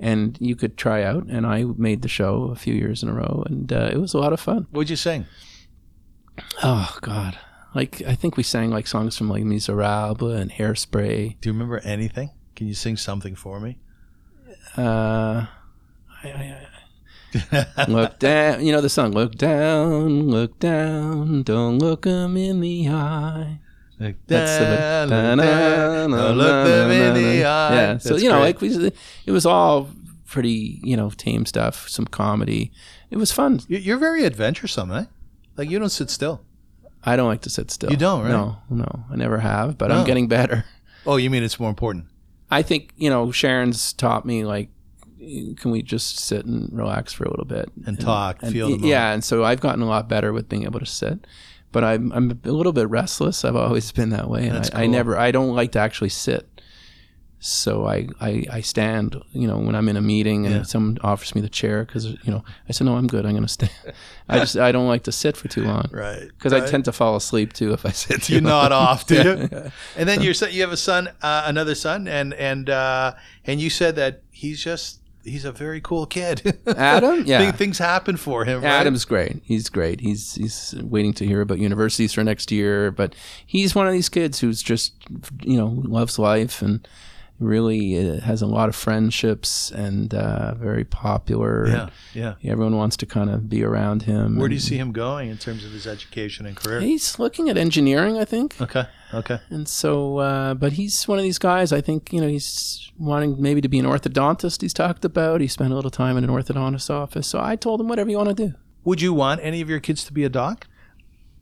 and you could try out. And I made the show a few years in a row, and uh, it was a lot of fun. What'd you sing? Oh God, like I think we sang like songs from like Miserable and Hairspray. Do you remember anything? Can you sing something for me? Uh, I, I, I, look down, you know the song. Look down, look down, don't look 'em in the eye. Like, That's the "Da, bit. look Da-na-na-na-na-na. look them in the eye." Yeah. So you know, great. like we, it was all pretty, you know, tame stuff, some comedy. It was fun. You- you're very adventuresome, eh? Like you don't sit still. I don't like to sit still. You don't, right? No, no, I never have, but No. I'm getting better. Oh, you mean it's more important? I think you know Sharon's taught me like, can we just sit and relax for a little bit And talk, and- feel the yeah, and so I've gotten a lot better with being able to sit. But I'm I'm a little bit restless. I've always *laughs* been that way, and I, I never I don't like to actually sit. So I, I, I stand, you know, when I'm in a meeting and Yeah. someone offers me the chair because you know I said no, I'm good. I'm gonna stand. *laughs* I just I don't like to sit for too long Right. because I tend to fall asleep too if I sit too you long. nod off, do *laughs* you? Yeah. And then your son, you have a son, uh, another son, and and uh, and you said that he's just he's a very cool kid. *laughs* Adam, yeah. Things happen for him. Right? Adam's great. He's great. He's he's waiting to hear about universities for next year, but he's one of these kids who's just you know loves life and really uh, has a lot of friendships and uh, very popular. Yeah, yeah. Everyone wants to kind of be around him. Where do you see him going in terms of his education and career? He's looking at engineering, I think. Okay, okay. And so, uh, but he's one of these guys. I think you know he's wanting maybe to be an orthodontist. He's talked about. He spent a little time in an orthodontist office. So I told him whatever you want to do. Would you want any of your kids to be a doc?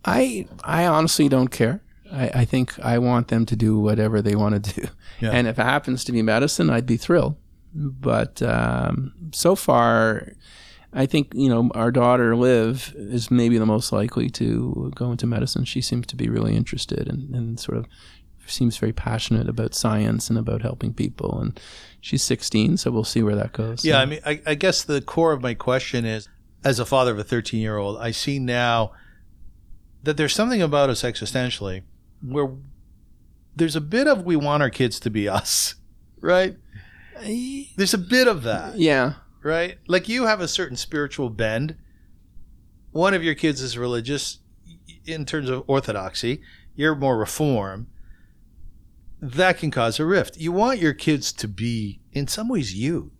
I I honestly don't care. I, I think I want them to do whatever they want to do, Yeah. and if it happens to be medicine, I'd be thrilled. But um, so far, I think you know our daughter Liv is maybe the most likely to go into medicine. She seems to be really interested and, and sort of seems very passionate about science and about helping people. And she's 16, so we'll see where that goes. Yeah, I mean, I, I guess the core of my question is, as a father of a 13 year old, I see now that there's something about us existentially where there's a bit of we want our kids to be *laughs* us, right? There's a bit of that, yeah. right? Like you have a certain spiritual bend. One of your kids is religious in terms of orthodoxy, you're more reform. That can cause a rift. You want your kids to be, in some ways, you.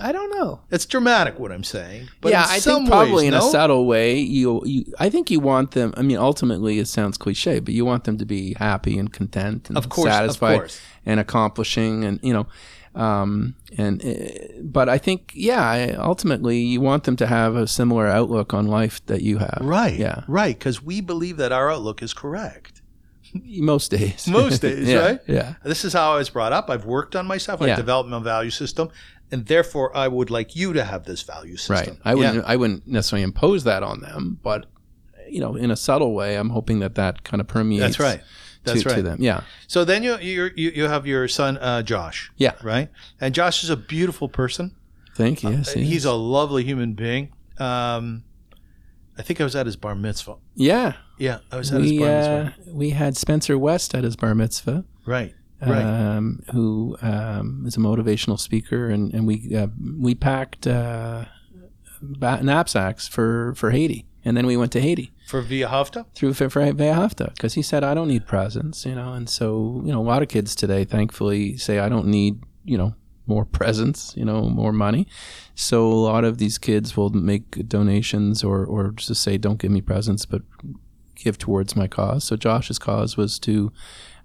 I don't know. It's dramatic what I'm saying, but yeah, I think probably ways, in no? a subtle way, you, you. I think you want them. I mean, ultimately, it sounds cliche, but you want them to be happy and content and Of course, of satisfied course. and accomplishing, and you know, um, and uh, but I think, yeah, ultimately, you want them to have a similar outlook on life that you have. Right. Yeah. Right. Because we believe that our outlook is correct. *laughs* Most days. Most days, *laughs* yeah, right? Yeah. This is how I was brought up. I've worked on myself. I've Yeah. developed my value system. And therefore, I would like you to have this value system. Right. I wouldn't. Yeah. I wouldn't necessarily impose that on them, but you know, in a subtle way, I'm hoping that that kind of permeates. That's right. That's to, right. to them. Yeah. So then you you you have your son uh, Josh. Yeah. Right. And Josh is a beautiful person. Thank you. Yes, he Uh, He's a lovely human being. Um, I think I was at his bar mitzvah. yeah. Yeah, I was at his we bar uh, mitzvah. we had Spencer West at his bar mitzvah, Right. Right. um, who um, is a motivational speaker, and and we uh, we packed uh, knapsacks for for Haiti, and then we went to Haiti For Ve'ahavta? through for for Ve'ahavta because he said I don't need presents, you know, and so you know a lot of kids today, thankfully, say I don't need you know more *laughs* presents, you know, more money. So a lot of these kids will make donations or or just say don't give me presents, but give towards my cause. So Josh's cause was to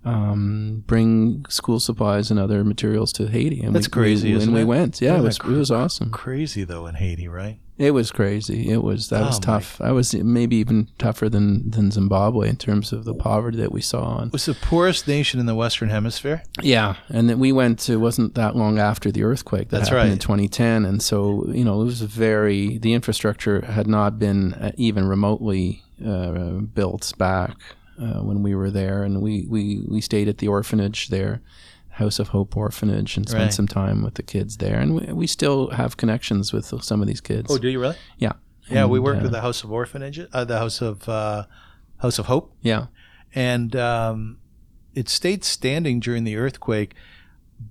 um, bring school supplies and other materials to Haiti, and That's we, crazy, We, and we went. Yeah, Isn't it was that it was awesome. Crazy though in Haiti, right? It was crazy. It was that was Oh, my. tough. I was maybe even tougher than than Zimbabwe in terms of the poverty that we saw. And It was the poorest nation in the Western Hemisphere. yeah, and then we went. It wasn't that long after the earthquake that That's happened right. in 2010, and so you know it was very. The infrastructure had not been uh, even remotely uh, built back uh, when we were there, and we we we stayed at the orphanage there. House of Hope Orphanage and spent Right. some time with the kids there, and we, we still have connections with some of these kids. Oh, do you really? yeah, Yeah, we worked uh, with the House of Orphanage, uh, the House of uh, House of Hope, yeah, and um, it stayed standing during the earthquake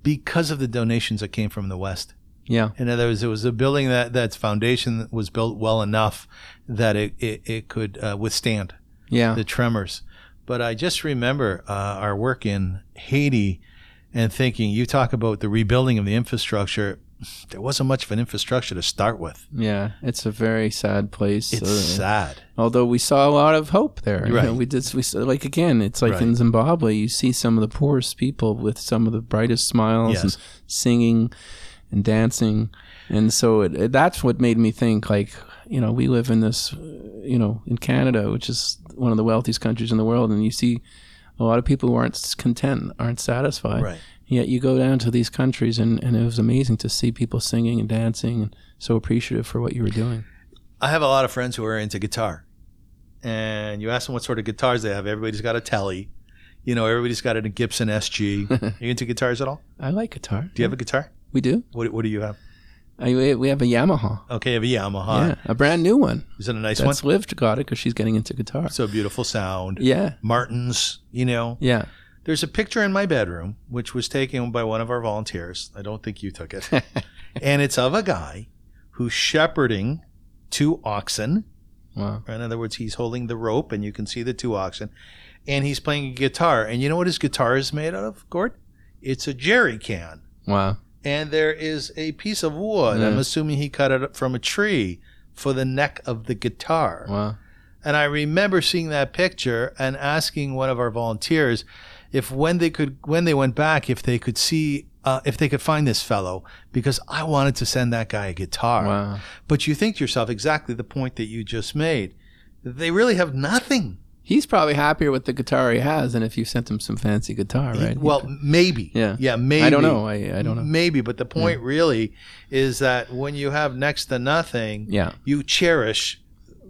because of the donations that came from the West. yeah. In other words, it was a building that that's foundation was built well enough that it it, it could uh, withstand Yeah. the tremors. But I just remember uh, our work in Haiti and thinking, you talk about the rebuilding of the infrastructure. there wasn't much of an infrastructure to start with. Yeah, it's a very sad place. It's uh, sad. although we saw a lot of hope there. You Right. know, we did. We saw, like again, it's like in Zimbabwe. You see some of the poorest people with some of the brightest smiles and singing and dancing, and so it, it- that's what made me think like you know we live in this uh, you know in Canada, which is one of the wealthiest countries in the world, and you see a lot of people who aren't content, aren't satisfied. Right. Yet you go down to these countries, and, and it was amazing to see people singing and dancing and so appreciative for what you were doing. I have a lot of friends who are into guitar, and you ask them what sort of guitars they have. Everybody's got a Tele, you know. Everybody's got a Gibson SG. Are *laughs* you into guitars at all? I like guitar. Do you have a guitar? We do. What, what do you have? I, we have a Yamaha. Okay, have a Yamaha. yeah, a brand new one. Is it a nice That's one? Liv got it because she's getting into guitar. So beautiful sound. Yeah, Martins, you know. yeah. There's a picture in my bedroom which was taken by one of our volunteers. I don't think you took it. *laughs* and it's of a guy who's shepherding two oxen. Wow. In other words, he's holding the rope and you can see the two oxen. And he's playing a guitar. And you know what his guitar is made out of, Gord? It's a jerry can. Wow. And there is a piece of wood. I'm assuming he cut it from a tree for the neck of the guitar. Wow. And I remember seeing that picture and asking one of our volunteers if when they could when they went back if they could see uh, if they could find this fellow because I wanted to send that guy a guitar. Wow. But you think to yourself exactly the point that you just made. They really have nothing. He's probably happier with the guitar he has than if you sent him some fancy guitar, right? Well, maybe. Yeah. Yeah, maybe. I don't know. I, I don't know. Maybe, but the point really is that when you have next to nothing, Yeah. you cherish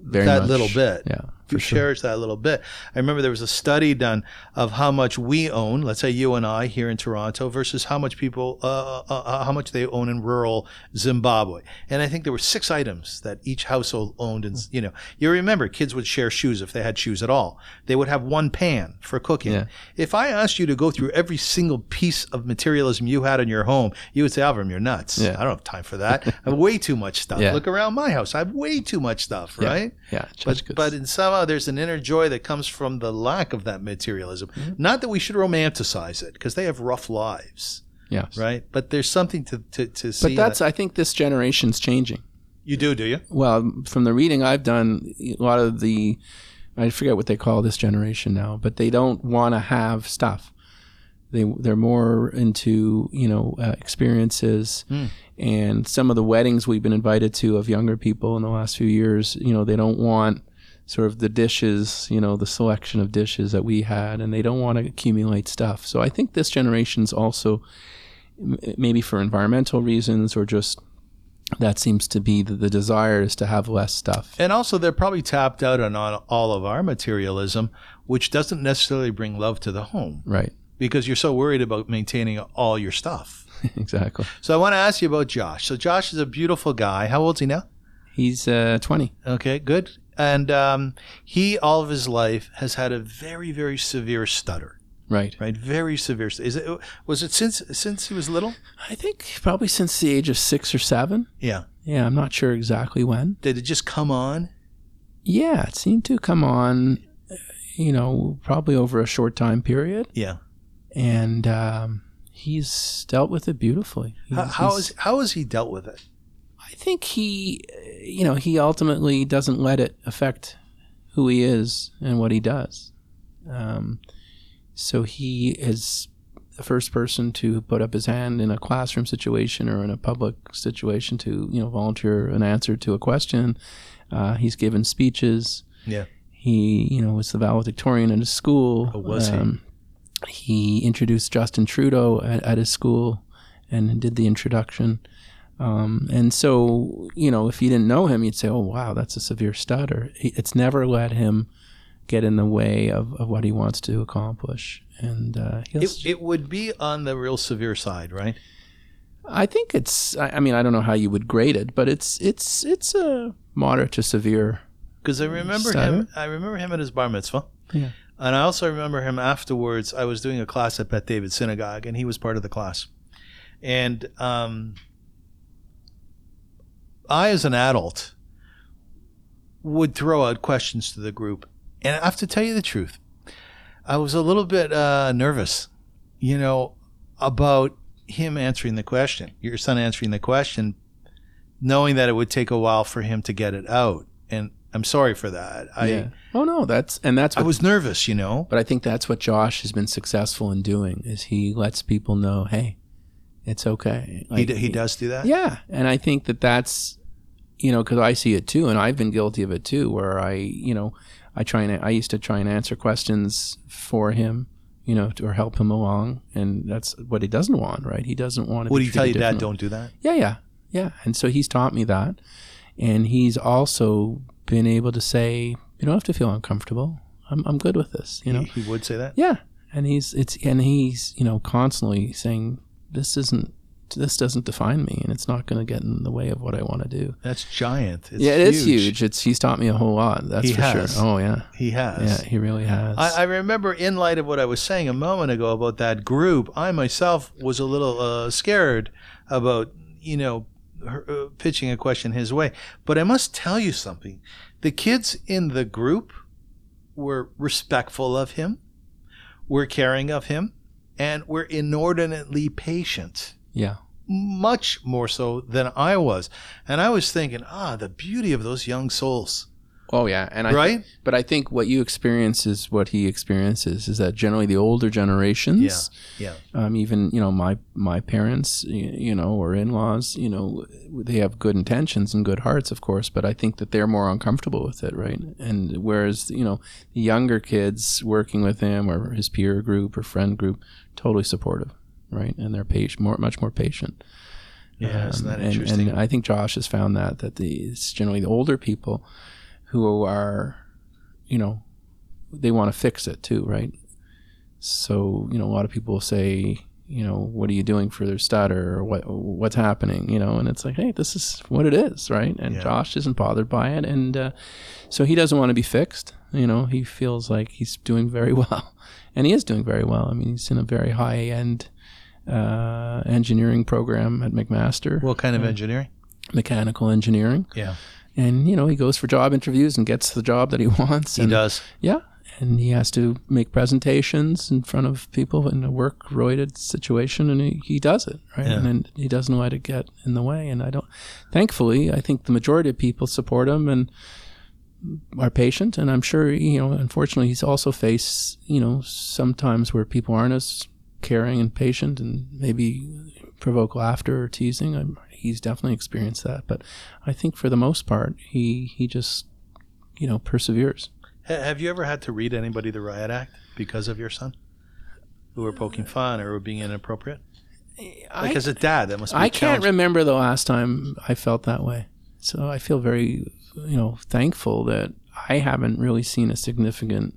Very that much. little bit. Yeah. For sure. cherish that a little bit. I remember there was a study done of how much we own, let's say you and I here in Toronto, versus how much people, uh, uh, uh, how much they own in rural Zimbabwe. And I think there were six items that each household owned. And you know, you remember kids would share shoes if they had shoes at all. They would have one pan for cooking. Yeah. If I asked you to go through every single piece of materialism you had in your home, you would say, Alvin, you're nuts. Yeah. I don't have time for that. I have way too much stuff. *laughs* Yeah. Look around my house. I have way too much stuff, right? Yeah. But, but in somehow there's an inner joy that comes from the lack of that materialism. Mm-hmm. Not that we should romanticize it because they have rough lives, yes. right? But there's something to, to, to see. But that's, that- I think this generation's changing. you do, do you? Well, from the reading I've done, a lot of the, I forget what they call this generation now, but they don't want to have stuff. They they're more into you know uh, experiences, Hmm. And some of the weddings we've been invited to of younger people in the last few years, you know, they don't want sort of the dishes, you know, the selection of dishes that we had, and they don't want to accumulate stuff. So I think this generation's also maybe for environmental reasons or just that seems to be the, the desire is to have less stuff. And also, they're probably tapped out on all, all of our materialism, which doesn't necessarily bring love to the home Right. because you're so worried about maintaining all your stuff. *laughs* exactly. So I want to ask you about Josh. So Josh is a beautiful guy. How old's he now? He's uh, 20. Okay, good. And um, he, all of his life, has had a very, very severe stutter. Right. Right, very severe. Is it? Was it since since he was little? I think probably since the age of six or seven. Yeah. Yeah, I'm not sure exactly when. Did it just come on? Yeah, it seemed to come on, you know, probably over a short time period. Yeah. And um, he's dealt with it beautifully. How, He's- how he's- is how has he dealt with it? I think he, uh, you know, he ultimately doesn't let it affect who he is and what he does. Um, so he is the first person to put up his hand in a classroom situation or in a public situation to, you know, volunteer an answer to a question. Uh, he's given speeches. Yeah. He, you know, was the valedictorian at his school. Oh, was he? He introduced Justin Trudeau at, at his school and did the introduction. Um, and so, you know, if you didn't know him, you'd say, oh, wow, that's a severe stutter. It's never let him get in the way of, of what he wants to accomplish. And uh, he'll, It, it would be on the real severe side, right? I think it's, I, I mean, I don't know how you would grade it, but it's, it's, it's a moderate to severe. Because I remember him. I remember him at his bar mitzvah. Yeah. And I also remember him afterwards. I was doing a class at Beth David Synagogue, and he was part of the class. And um, I, as an adult, would throw out questions to the group. And I have to tell you the truth, I was a little bit uh, nervous, you know, about him answering the question, your son answering the question, knowing that it would take a while for him to get it out. And I'm sorry for that. I yeah. Oh no, that's and that's I was nervous, you know. but I think that's what Josh has been successful in doing is he lets people know, hey, it's okay. He Like, d- he does do that. Yeah, and I think that that's you know because I see it too, and I've been guilty of it too, where I you know I try and I used to try and answer questions for him, you know, to, or help him along, and that's what he doesn't want, right? He doesn't want to. Would be he tell your Dad, don't do that? Yeah, yeah, yeah. And so he's taught me that. And he's also been able to say, you don't have to feel uncomfortable. I'm, I'm good with this, you know? he, he would say that. Yeah. And he's, it's, and he's, you know, constantly saying, this isn't, this doesn't define me and it's not going to get in the way of what I want to do. That's giant. It's yeah, it is huge. It's, he's taught me a whole lot. That's He for has. sure. Oh, yeah. He has. Yeah, he really has. I, I remember, in light of what I was saying a moment ago about that group, I myself was a little uh, scared about, you know, her, uh, pitching a question his way. But I must tell you something. The kids in the group were respectful of him, were caring of him, and were inordinately patient. yeah. Much more so than I was. And I was thinking, ah, the beauty of those young souls. Oh, yeah. And I, Right? but I think what you experience is what he experiences is that generally the older generations, Yeah. um, even you know my my parents you know or in-laws you know they have good intentions and good hearts of course but i think that they're more uncomfortable with it right and whereas you know the younger kids working with him or his peer group or friend group totally supportive right and they're patient more much more patient Yeah, isn't that Um, and, interesting? and i think josh has found that that the it's generally the older people who are you know they want to fix it too right? So you know a lot of people say you know what are you doing for their stutter? Or what what's happening? You know and it's like hey this is what it is right? And Yeah. josh isn't bothered by it and uh, so he doesn't want to be fixed you know? He feels like he's doing very *laughs* well and he is doing very well. I mean he's in a very high end uh, engineering program at mcmaster. What kind of engineering? mechanical engineering. Yeah. And you know he goes for job interviews and gets the job that he *laughs* wants. He and, does. yeah. And he has to make presentations in front of people in a work related situation and he, he does it right? Yeah. and then he doesn't let it get in the way. And i don't thankfully i think the majority of people support him and are patient. And i'm sure you know unfortunately he's also faced you know sometimes where people aren't as caring and patient and maybe provoke laughter or teasing. I'm, he's definitely experienced that but i think for the most part he he just you know perseveres Have you ever had to read anybody the riot act because of your son, who were poking fun or were being inappropriate? Like I- as a dad, that must be. I can't remember the last time I felt that way. So I feel very, you know, thankful that I haven't really seen a significant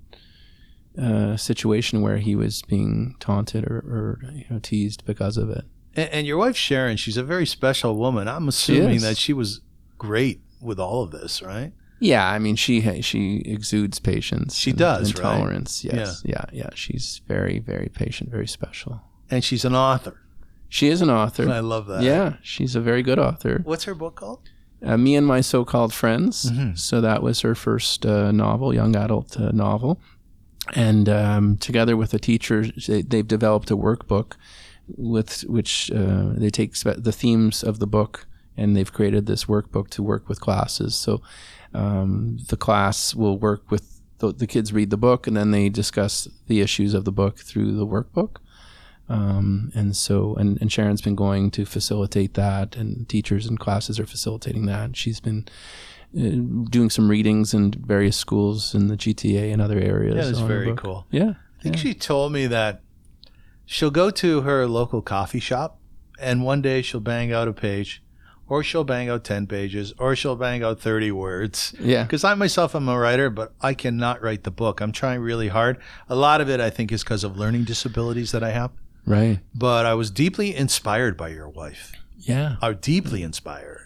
uh, situation where he was being taunted or, or you know, teased because of it. And, and your wife Sharon, she's a very special woman. I'm assuming that she was great with all of this, right? Yeah, I mean, she she exudes patience. She and, does, and right? tolerance. Yes, yeah. yeah, She's very, very patient, very special. And she's an author. She is an author. I love that. yeah, she's a very good author. What's her book called? uh, Me and My So-Called Friends. Mhm. So that was her first uh, novel, young adult uh, novel. And um, together with a teacher, they, they've developed a workbook with which uh, they take spe- the themes of the book and they've created this workbook to work with classes. So um, the class will work with the, the kids read the book and then they discuss the issues of the book through the workbook. Um, and so, and, and Sharon's been going to facilitate that, and teachers and classes are facilitating that. She's been uh, doing some readings in various schools in the GTA and other areas. Yeah, that's very cool. Yeah, I think yeah. she told me that she'll go to her local coffee shop and one day she'll bang out a page or she'll bang out 10 pages or she'll bang out 30 words. yeah, Because I myself am a writer, but I cannot write the book. I'm trying really hard. A lot of it, I think, is because of learning disabilities that I have. right. But I was deeply inspired by your wife. Yeah. I'm deeply inspired.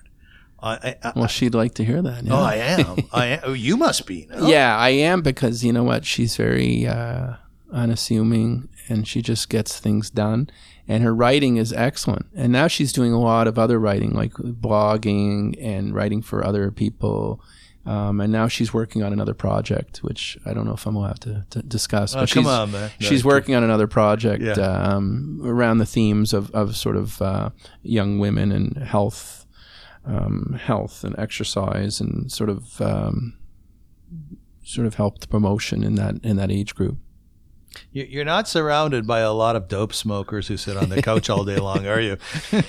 I, I, Well, she'd like to hear that. Yeah. oh, I am. *laughs* I am. Oh, you must be. No? Yeah, I am because you know what? She's very uh, unassuming and she just gets things done. And her writing is excellent. And now she's doing a lot of other writing, like blogging and writing for other people. Um, and now she's working on another project, which I don't know if I'm allowed to, to discuss. Oh, but come she's, on, man. No, she's working on another project Yeah. um, around the themes of, of sort of uh, young women and health, um, health and exercise, and sort of um, sort of health promotion in that in that age group. You- You're not surrounded by a lot of dope smokers who sit on the couch all day long, are you? *laughs*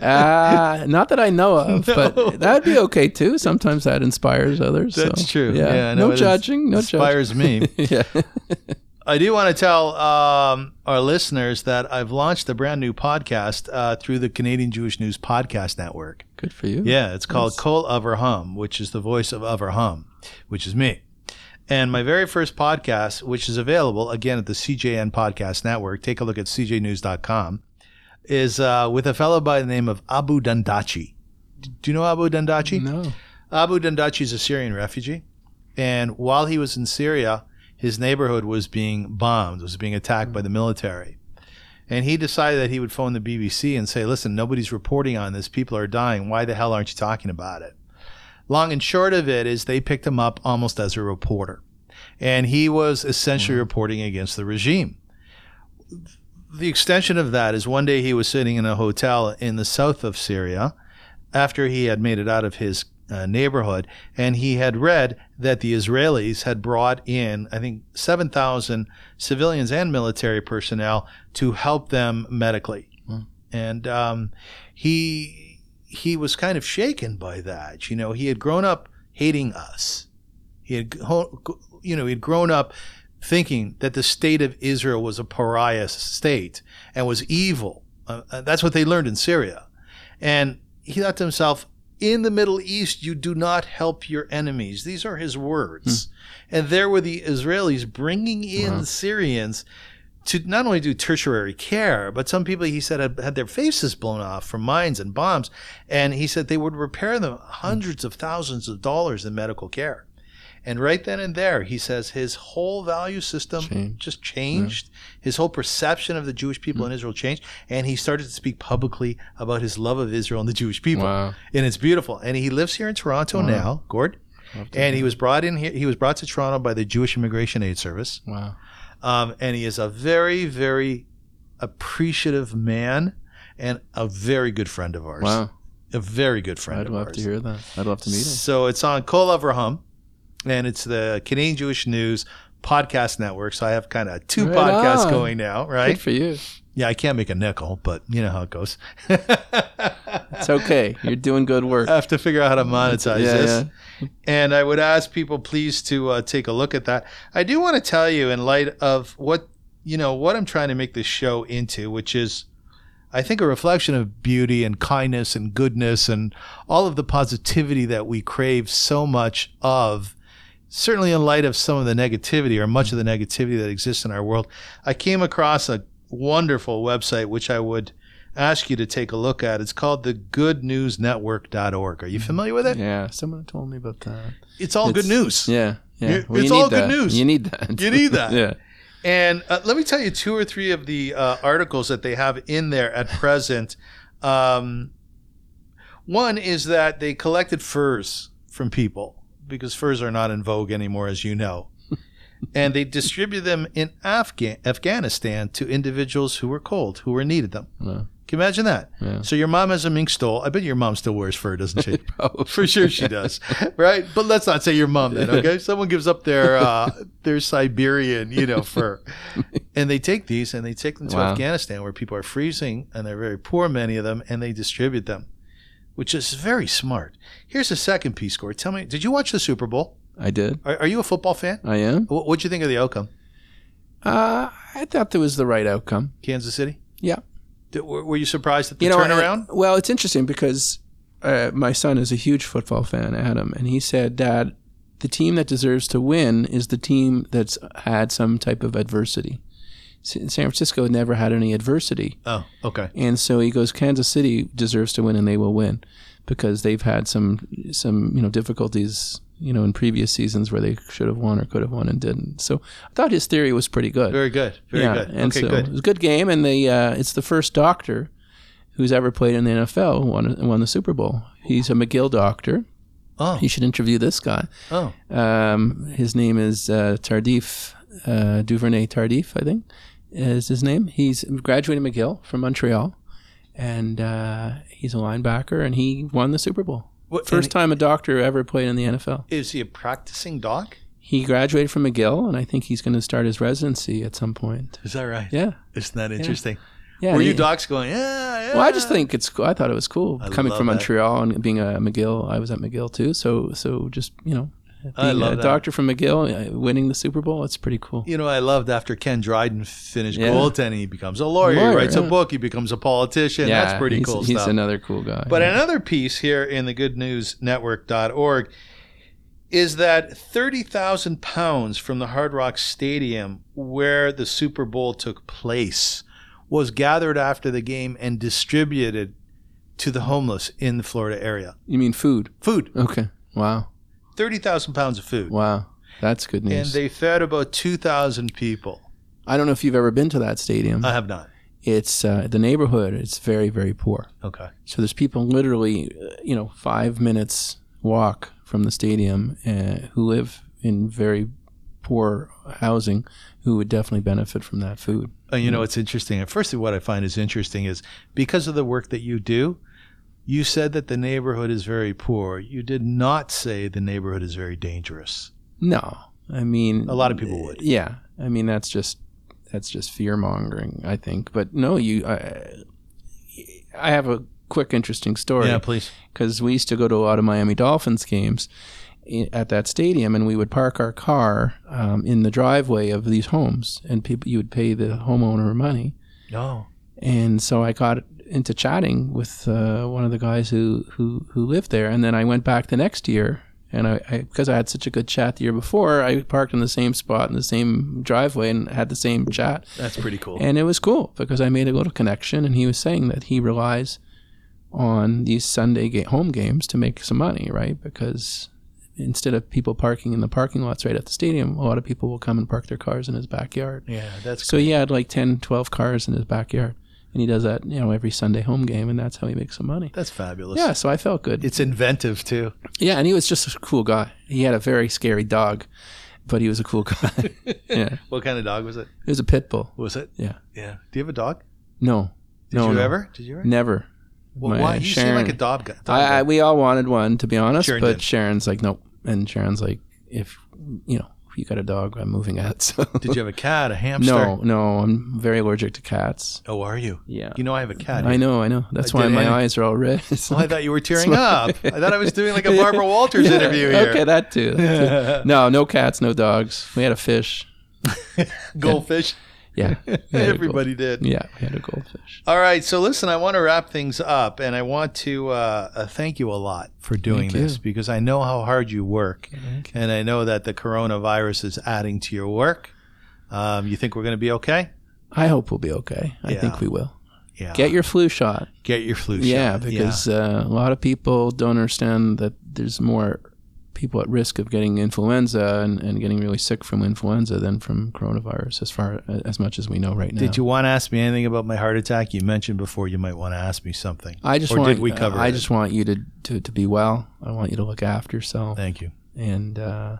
Uh, not that I know of, *laughs* No. but that'd be okay too. Sometimes that inspires others. so, That's true. Yeah, no, no it judging, no judging. inspires me. *laughs* yeah. I do want to tell um, our listeners that I've launched a brand new podcast uh, through the Canadian Jewish News Podcast Network. Good for you. Yeah, it's called Kol Avraham, which is the voice of Avraham, which is me. And my very first podcast, which is available again at the CJN Podcast Network, take a look at cjnews.com, is uh, with a fellow by the name of Abu Dandachi. Do you know Abu Dandachi? No. Abu Dandachi is a Syrian refugee. And while he was in Syria, his neighborhood was being bombed, was being attacked by the military. And he decided that he would phone the BBC and say, listen, nobody's reporting on this. People are dying. Why the hell aren't you talking about it? Long and short of it is they picked him up almost as a reporter. And he was essentially reporting against the regime. The extension of that is one day he was sitting in a hotel in the south of Syria after he had made it out of his uh, neighborhood, and he had read that the Israelis had brought in, I think, 7,000 civilians and military personnel to help them medically. And um, he he was kind of shaken by that. You know, he had grown up hating us. He had, you know, he had grown up thinking that the state of Israel was a pariah state and was evil. Uh, uh, that's what they learned in Syria. And he thought to himself, in the Middle East, you do not help your enemies. These are his words. And there were the Israelis bringing in Syrians to not only do tertiary care, but some people he said had, had their faces blown off from mines and bombs. And he said they would repair them hundreds of thousands of dollars in medical care. And right then and there, he says his whole value system Changed. just changed. His whole perception of the Jewish people in Israel changed. And he started to speak publicly about his love of Israel and the Jewish people. Wow. And it's beautiful. And he lives here in Toronto now, Gord. And he was brought in here. He was brought to Toronto by the Jewish Immigration Aid Service. Wow. Um, and he is a very, very appreciative man and a very good friend of ours. Wow. A very good friend I'd of love ours. to hear that. I'd love to meet him. So it's on Kol Avraham, and it's the Canadian Jewish News podcast network. So I have kind of two Right podcasts on. going now, right? Good for you. Yeah, I can't make a nickel, but you know how it goes. *laughs* It's okay. You're doing good work. I have to figure out how to monetize Yeah, this. And I would ask people please to uh, take a look at that. I do want to tell you, in light of what you know, what I'm trying to make this show into, which is, I think, a reflection of beauty and kindness and goodness and all of the positivity that we crave so much of. Certainly, in light of some of the negativity or much of the negativity that exists in our world, I came across a wonderful website which I would ask you to take a look at. It's called the goodnewsnetwork.org. Are you familiar with it? Yeah, someone told me about that. It's all good news. Yeah, yeah. You- Well, it's you need all good that. news. You need that. You need that. *laughs* yeah. And uh, let me tell you two or three of the uh, articles that they have in there at present. Um, one is that they collected furs from people because furs are not in vogue anymore, as you know. And they distribute them in Afghan- Afghanistan to individuals who were cold, who were needed them. Well, Can you imagine that? Yeah. So your mom has a mink stole. I bet your mom still wears fur, doesn't she? *laughs* For sure she does, right? But let's not say your mom then, okay? *laughs* Someone gives up their uh, their Siberian, you know, fur, and they take these and they take them to Wow. Afghanistan where people are freezing and they're very poor, many of them, and they distribute them, which is very smart. Here's the second piece, Corey. Tell me, did you watch the Super Bowl? I did. Are, are you a football fan? I am. What what'd you think of the outcome? Uh, I thought that was the right outcome. Kansas City? Yeah. Did, were, were you surprised at the you know, turnaround? uh, well, it's interesting because uh, my son is a huge football fan, Adam, and he said, "Dad, the team that deserves to win is the team that's had some type of adversity." S- San Francisco never had any adversity, oh, okay. and so he goes, "Kansas City deserves to win, and they will win because they've had some some you know difficulties." You know, in previous seasons where they should have won or could have won and didn't. So I thought his theory was pretty good. Very good. Very yeah, good. And okay, so good. it was a good game, and the uh, it's the first doctor who's ever played in the NFL who won won the Super Bowl. He's a McGill doctor, Oh. You should interview this guy. Oh. Um, his name is uh, Tardif, uh, Duvernay Tardif, I think is his name. He's graduated McGill from Montreal, and uh, he's a linebacker, and he won the Super Bowl. What- First time a doctor ever played in the NFL. Is he a practicing doc? He graduated from McGill, and I think he's going to start his residency at some point. Is that right? Yeah, Isn't that interesting? yeah. Were you he- docs going, yeah, yeah? Well, I just think it's. cool. I thought it was cool I coming from that. Montreal and being a McGill. I was at McGill too, so so just you know, I love a that. doctor from McGill, uh, winning the Super Bowl. It's pretty cool. You know, I loved after Ken Dryden finished Yeah. goaltending, he becomes a lawyer, he Lawyer, writes a yeah. book, he becomes a politician. That's pretty he's, cool He's stuff. another cool guy. But yeah. another piece here in the goodnewsnetwork.org is that 30,000 pounds from the Hard Rock Stadium where the Super Bowl took place was gathered after the game and distributed to the homeless in the Florida area. you mean food? Food, Okay. Wow. 30,000 pounds of food. Wow. That's good news. And they fed about 2,000 people. I don't know if you've ever been to that stadium. I have not. it's uh, the neighborhood. It's very very poor. Okay. So there's people literally, you know, five minutes walk from the stadium uh, who live in very poor housing who would definitely benefit from that food. Uh, you know, it's interesting. Firstly, what I find is interesting is because of the work that you do, you said that the neighborhood is very poor. You did not say the neighborhood is very dangerous. No, I mean A lot of people would. Yeah, I mean that's just that's just fear mongering, I think. But no, you, I, I have a quick interesting story. Yeah, please. because we used to go to a lot of Miami Dolphins games at that stadium, and we would park our car um, in the driveway of these homes, and people you would pay the homeowner money. No. And so I got into chatting with uh, one of the guys who, who who lived there, and then I went back the next year. And I, I, because I had such a good chat the year before, I parked in the same spot in the same driveway and had the same chat. That's pretty cool. And it was cool because I made a little connection, and he was saying that he relies on these Sunday ga- home games to make some money, right? Because instead of people parking in the parking lots right at the stadium, a lot of people will come and park their cars in his backyard. yeah, that's So he had like 10, 12 cars in his backyard, and he does that, you know, every Sunday home game, and that's how he makes some money. that's fabulous. Yeah, so I felt good. It's inventive too. yeah, and he was just a cool guy. He had a very scary dog, but he was a cool guy. *laughs* yeah, What kind of dog was it? it was a pit bull. Was it? Yeah. Yeah. Do you have a dog? No, Did no, you no. ever? Did you ever? Never. Well, My- why? You seem like a dog guy. dog I, I we all wanted one to be honest, Sharon but did. Sharon's like nope, and Sharon's like if you know you got a dog, I'm moving out. *laughs* So Did you have a cat, a hamster? no, no, I'm very allergic to cats. Oh, are you? Yeah, You know I have a cat. I know, I know. That's I why my any- eyes are all red. *laughs* It's Oh, I thought you were tearing up. *laughs* I thought I was doing like a Barbara Walters Yeah, interview here. Okay, that too. that too. no, no cats, no dogs. We had a fish. Goldfish. Yeah, *laughs* we had a Everybody did. Yeah, we had a goldfish. All right, so listen, I want to wrap things up, and I want to uh, uh, thank you a lot for doing Thank you. this because I know how hard you work, Thank and I know that the coronavirus is adding to your work. Um, you think we're going to be okay? I hope we'll be okay. I Yeah. think we will. Yeah. Get your flu shot. get your flu Yeah, shot. because Uh, a lot of people don't understand that there's more people at risk of getting influenza and, and getting really sick from influenza than from coronavirus, as far as much as we know right now. Did you want to ask me anything about my heart attack? You mentioned before you might want to ask me something. I just or want. did we cover I it? just want you to, to to be well. I want you to look after yourself, Thank you. and uh,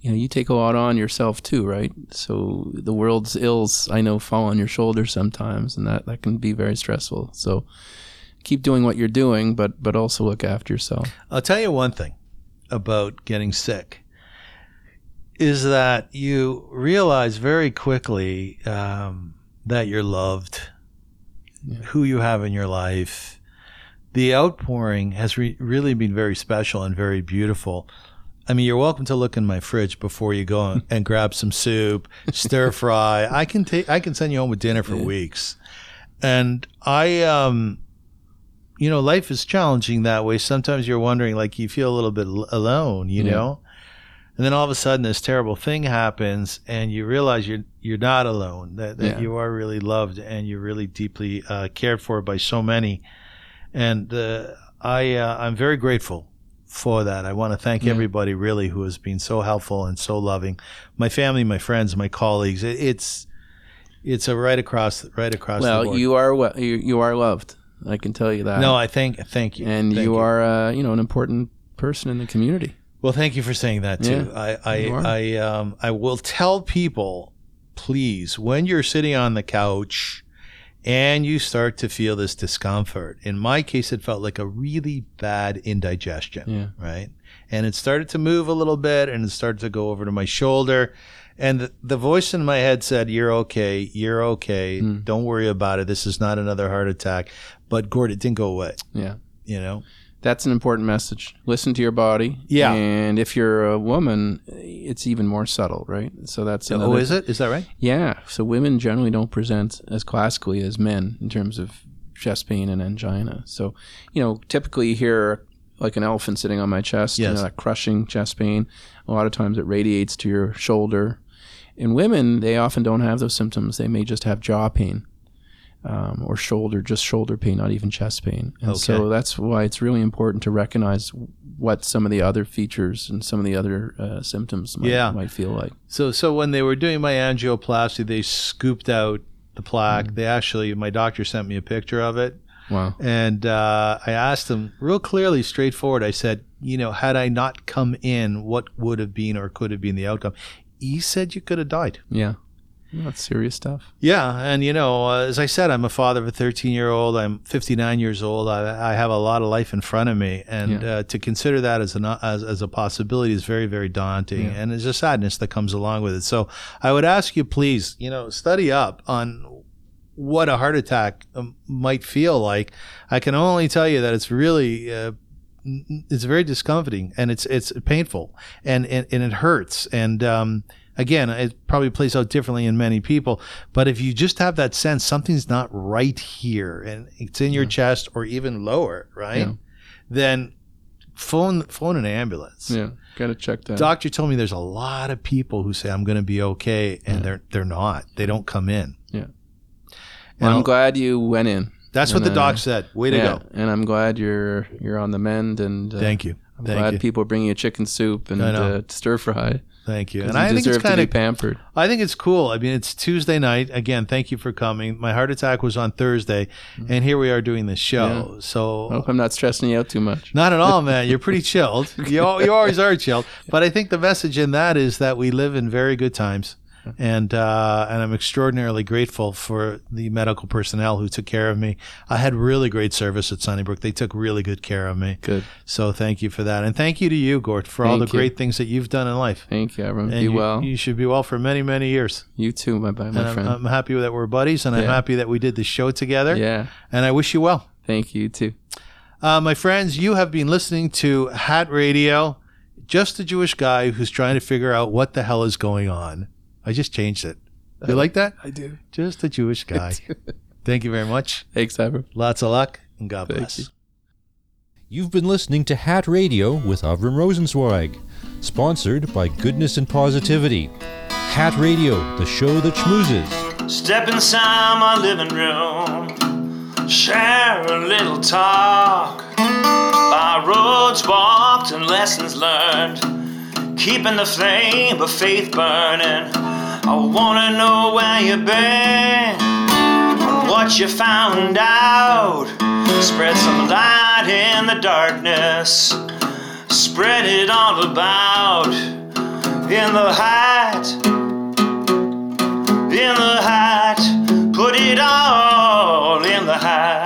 you know you take a lot on yourself too, right? So the world's ills I know fall on your shoulders sometimes, and that that can be very stressful. So keep doing what you're doing, but but also look after yourself. I'll tell you one thing about getting sick is that you realize very quickly um, that you're loved, Yeah. who you have in your life. The outpouring has re- really been very special and very beautiful. I mean, you're welcome to look in my fridge before you go *laughs* and grab some soup, stir fry. I can take, I can send you home with dinner for weeks. And I, um, you know, life is challenging that way. Sometimes you're wondering, like, you feel a little bit alone, you Yeah. know? And then all of a sudden, this terrible thing happens, and you realize you're you're not alone. That, that Yeah. you are really loved, and you're really deeply uh, cared for by so many. And uh, I uh, I'm very grateful for that. I want to thank Yeah. everybody really who has been so helpful and so loving. My family, my friends, my colleagues. It, it's it's a right across right across the Well, board. you are well, you, you are loved. I can tell you that. no, I thank thank you, and Thank you, are uh, you know an important person in the community. Well, thank you for saying that too. Yeah, I. I I, um, I will tell people, please, when you're sitting on the couch and you start to feel this discomfort. In my case, it felt like a really bad indigestion. Yeah. Right. And it started to move a little bit, and it started to go over to my shoulder. And the, the voice in my head said, "You're okay. You're okay. Hmm. Don't worry about it. This is not another heart attack." But Gord, it didn't go away. Yeah. You know. That's an important message. Listen to your body. Yeah. And if you're a woman, it's even more subtle, right? So that's Oh, is it? Is that right? Yeah. So women generally don't present as classically as men in terms of chest pain and angina. So, you know, typically you hear like an elephant sitting on my chest, you Yes. know, that crushing chest pain. A lot of times it radiates to your shoulder. In women, they often don't have those symptoms. They may just have jaw pain. Um, or shoulder, just shoulder pain, not even chest pain. And so that's why it's really important to recognize what some of the other features and some of the other uh, symptoms might, Yeah. might feel like. So, so when they were doing my angioplasty, they scooped out the plaque. Mm. They actually, my doctor sent me a picture of it, Wow. and uh, I asked them real clearly, straightforward. I said, you know, had I not come in, what would have been or could have been the outcome? He said you could have died. Yeah. That's serious stuff. Yeah, and you know, uh, as I said, I'm a father of a 13 year old. I'm 59 years old. I, I have a lot of life in front of me, and Yeah. uh, to consider that as an as, as a possibility is very very daunting, Yeah. and there's a sadness that comes along with it. So I would ask you, please, you know, study up on what a heart attack um, might feel like. I can only tell you that it's really. Uh, it's very discomforting and it's it's painful and and, and it hurts and um, again it probably plays out differently in many people but if you just have that sense something's not right here and it's in your chest or even lower right Yeah. then phone phone an ambulance Yeah. Got to check that. doctor told me there's a lot of people who say i'm going to be okay and Yeah. they're they're not they don't come in Yeah. And Well, I'm glad you went in. that's what the doc said way to yeah, go and I'm glad you're you're on the mend. And uh, thank you I'm thank glad you people are bringing you chicken soup and uh, stir fry. Thank you. and you i think it's kind of pampered. I think it's cool. I mean, it's Tuesday night. Again, thank you for coming. My heart attack was on Thursday, and here we are doing this show. Mm-hmm. I hope I'm not stressing you out too much. not at all, man. You're pretty *laughs* chilled. You, you always are chilled. But I think the message in that is that we live in very good times. *laughs* And uh, and I'm extraordinarily grateful for the medical personnel who took care of me. I had really great service at Sunnybrook. They took really good care of me. Good. So thank you for that, and thank you to you, Gord, for all Thank the you. great things that you've done in life. Thank you, everyone. And Be you, well. you should be well for many, many years. you too, my, my And I'm, friend. I'm happy that we're buddies, and I'm happy that we did this show together. yeah. And I wish you well. Thank you too. Uh, my friends, you have been listening to Hat Radio, just a Jewish guy who's trying to figure out what the hell is going on. I just changed it. You uh, like that? I do. Just a Jewish *laughs* guy. Thank you very much. Thanks, Avram. Lots of luck, and God Thank bless. you. You've been listening to Hat Radio with Avram Rosenzweig, sponsored by Goodness and Positivity. Hat Radio, the show that schmoozes. Step inside my living room, share a little talk. By roads walked and lessons learned, keeping the flame of faith burning. I wanna know where you've been, and what you found out. Spread some light in the darkness, spread it all about. In the height, in the height, put it all in the height.